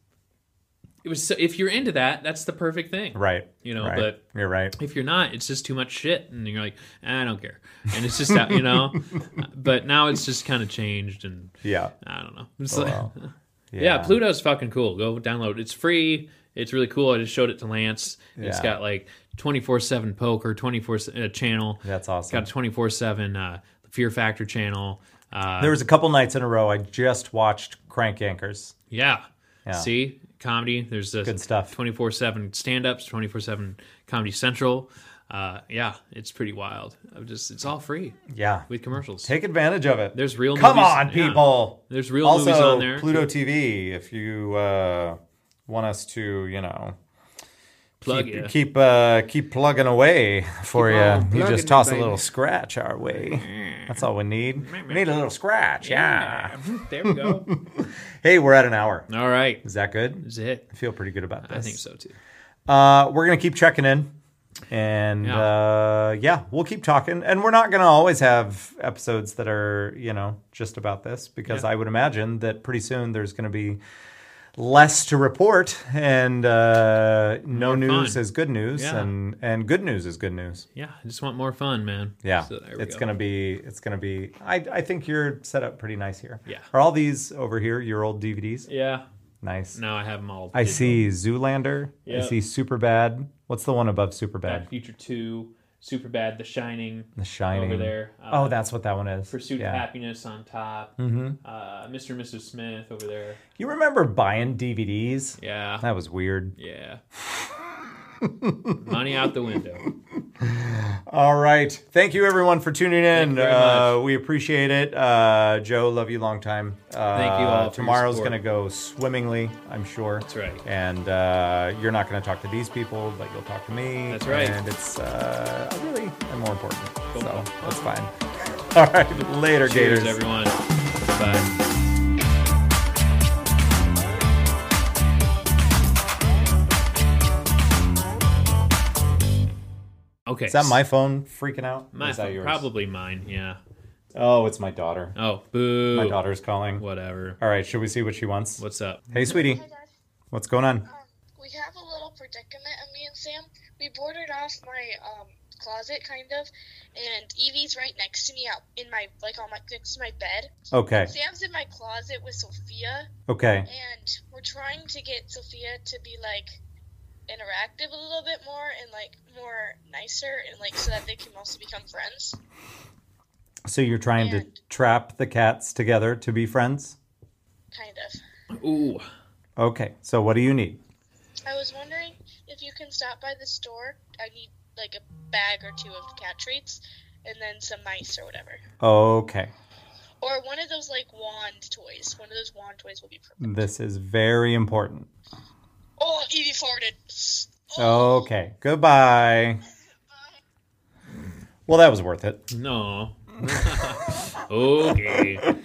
it was so, if you're into that, that's the perfect thing, Right. You know, right. but- you're right. If you're not, it's just too much shit, and you're like, I don't care, and it's just you know. but now it's just kind of changed, and Yeah. I don't know. It's like, Oh, Well, yeah. Pluto's fucking cool. Go download. It's free. It's really cool. I just showed it to Lance. It's Yeah. got like 24 seven poker, 24 uh, channel. That's awesome. Got a 24 seven uh, Fear Factor channel. Uh, There was a couple nights in a row I just watched Crank Yankers. Yeah. Yeah. See, comedy. There's this Good stuff. Twenty four seven stand ups. Twenty four seven Comedy Central. Uh, yeah, it's pretty wild. I'm just it's all free Yeah. with commercials. Take advantage of it. There's real. Come movies- on, yeah. people. There's real also, movies on there. Pluto TV, if you uh, want us to, you know, Plug keep ya. keep, uh, keep plugging away for Keep you. You just it, toss a little scratch our way. That's all we need. We need a little scratch. Yeah. there we go. Hey, we're at an hour. all right. Is that good? Is it? I feel pretty good about this. I think so too. Uh, we're gonna keep checking in, and Yeah. uh, yeah, we'll keep talking. And we're not gonna always have episodes that are you know just about this because Yeah. I would imagine that pretty soon there's gonna be less to report, and uh, no More news fun. is good news, Yeah. and and good news is good news. Yeah, I just want more fun, man. Yeah, So it's go. gonna be it's gonna be. I I think you're set up pretty nice here. Yeah. Are all these over here your old DVDs? Yeah. Nice. Now I have them all. I see Zoolander. I Yeah. see Superbad. What's the one above Back Superbad? to Future Two, super bad. The Shining The Shining. over there. Oh, Uh, that's what that one is. Pursuit yeah. of Happiness on top. Mm-hmm. Uh, Mr. and Mrs. Smith over there. You remember buying DVDs? Yeah. That was weird. Yeah. Money out the window. All right. Thank you, everyone, for tuning in. Thank you very uh, we appreciate it. Uh, Joe, love you long time. Uh, Thank you all your Tomorrow's going to go swimmingly, I'm sure. That's right. And uh, you're not going to talk to these people, but you'll talk to me. That's right. And it's uh, really I'm more important. Cool. So that's fine. All right. Later, Cheers, Gators. everyone. Bye. Okay. Is that my phone freaking out? My is that phone, yours? probably mine. Yeah. Oh, it's my daughter. Oh, boo. My daughter's calling. Whatever. All right. Should we see what she wants? What's up? Hey, sweetie. Hi, Dad. What's going on? Um, we have a little predicament, and me and Sam, we boarded off my um closet, kind of, and Evie's right next to me, out in my like on my next to my bed. Okay. Sam's in my closet with Sophia, Okay. and we're trying to get Sophia to be like interactive a little bit more and like more nicer, and like so that they can also become friends. So you're trying to trap the cats together to be friends? Kind of. Ooh. Okay. So what do you need? I was wondering if you can stop by the store. I need like a bag or two of cat treats, and then some mice or whatever. Okay. Or one of those like wand toys. One of those wand toys will be perfect. This is very important. Oh, Evie farted. Oh. Okay. Goodbye. Well, that was worth it. No. okay.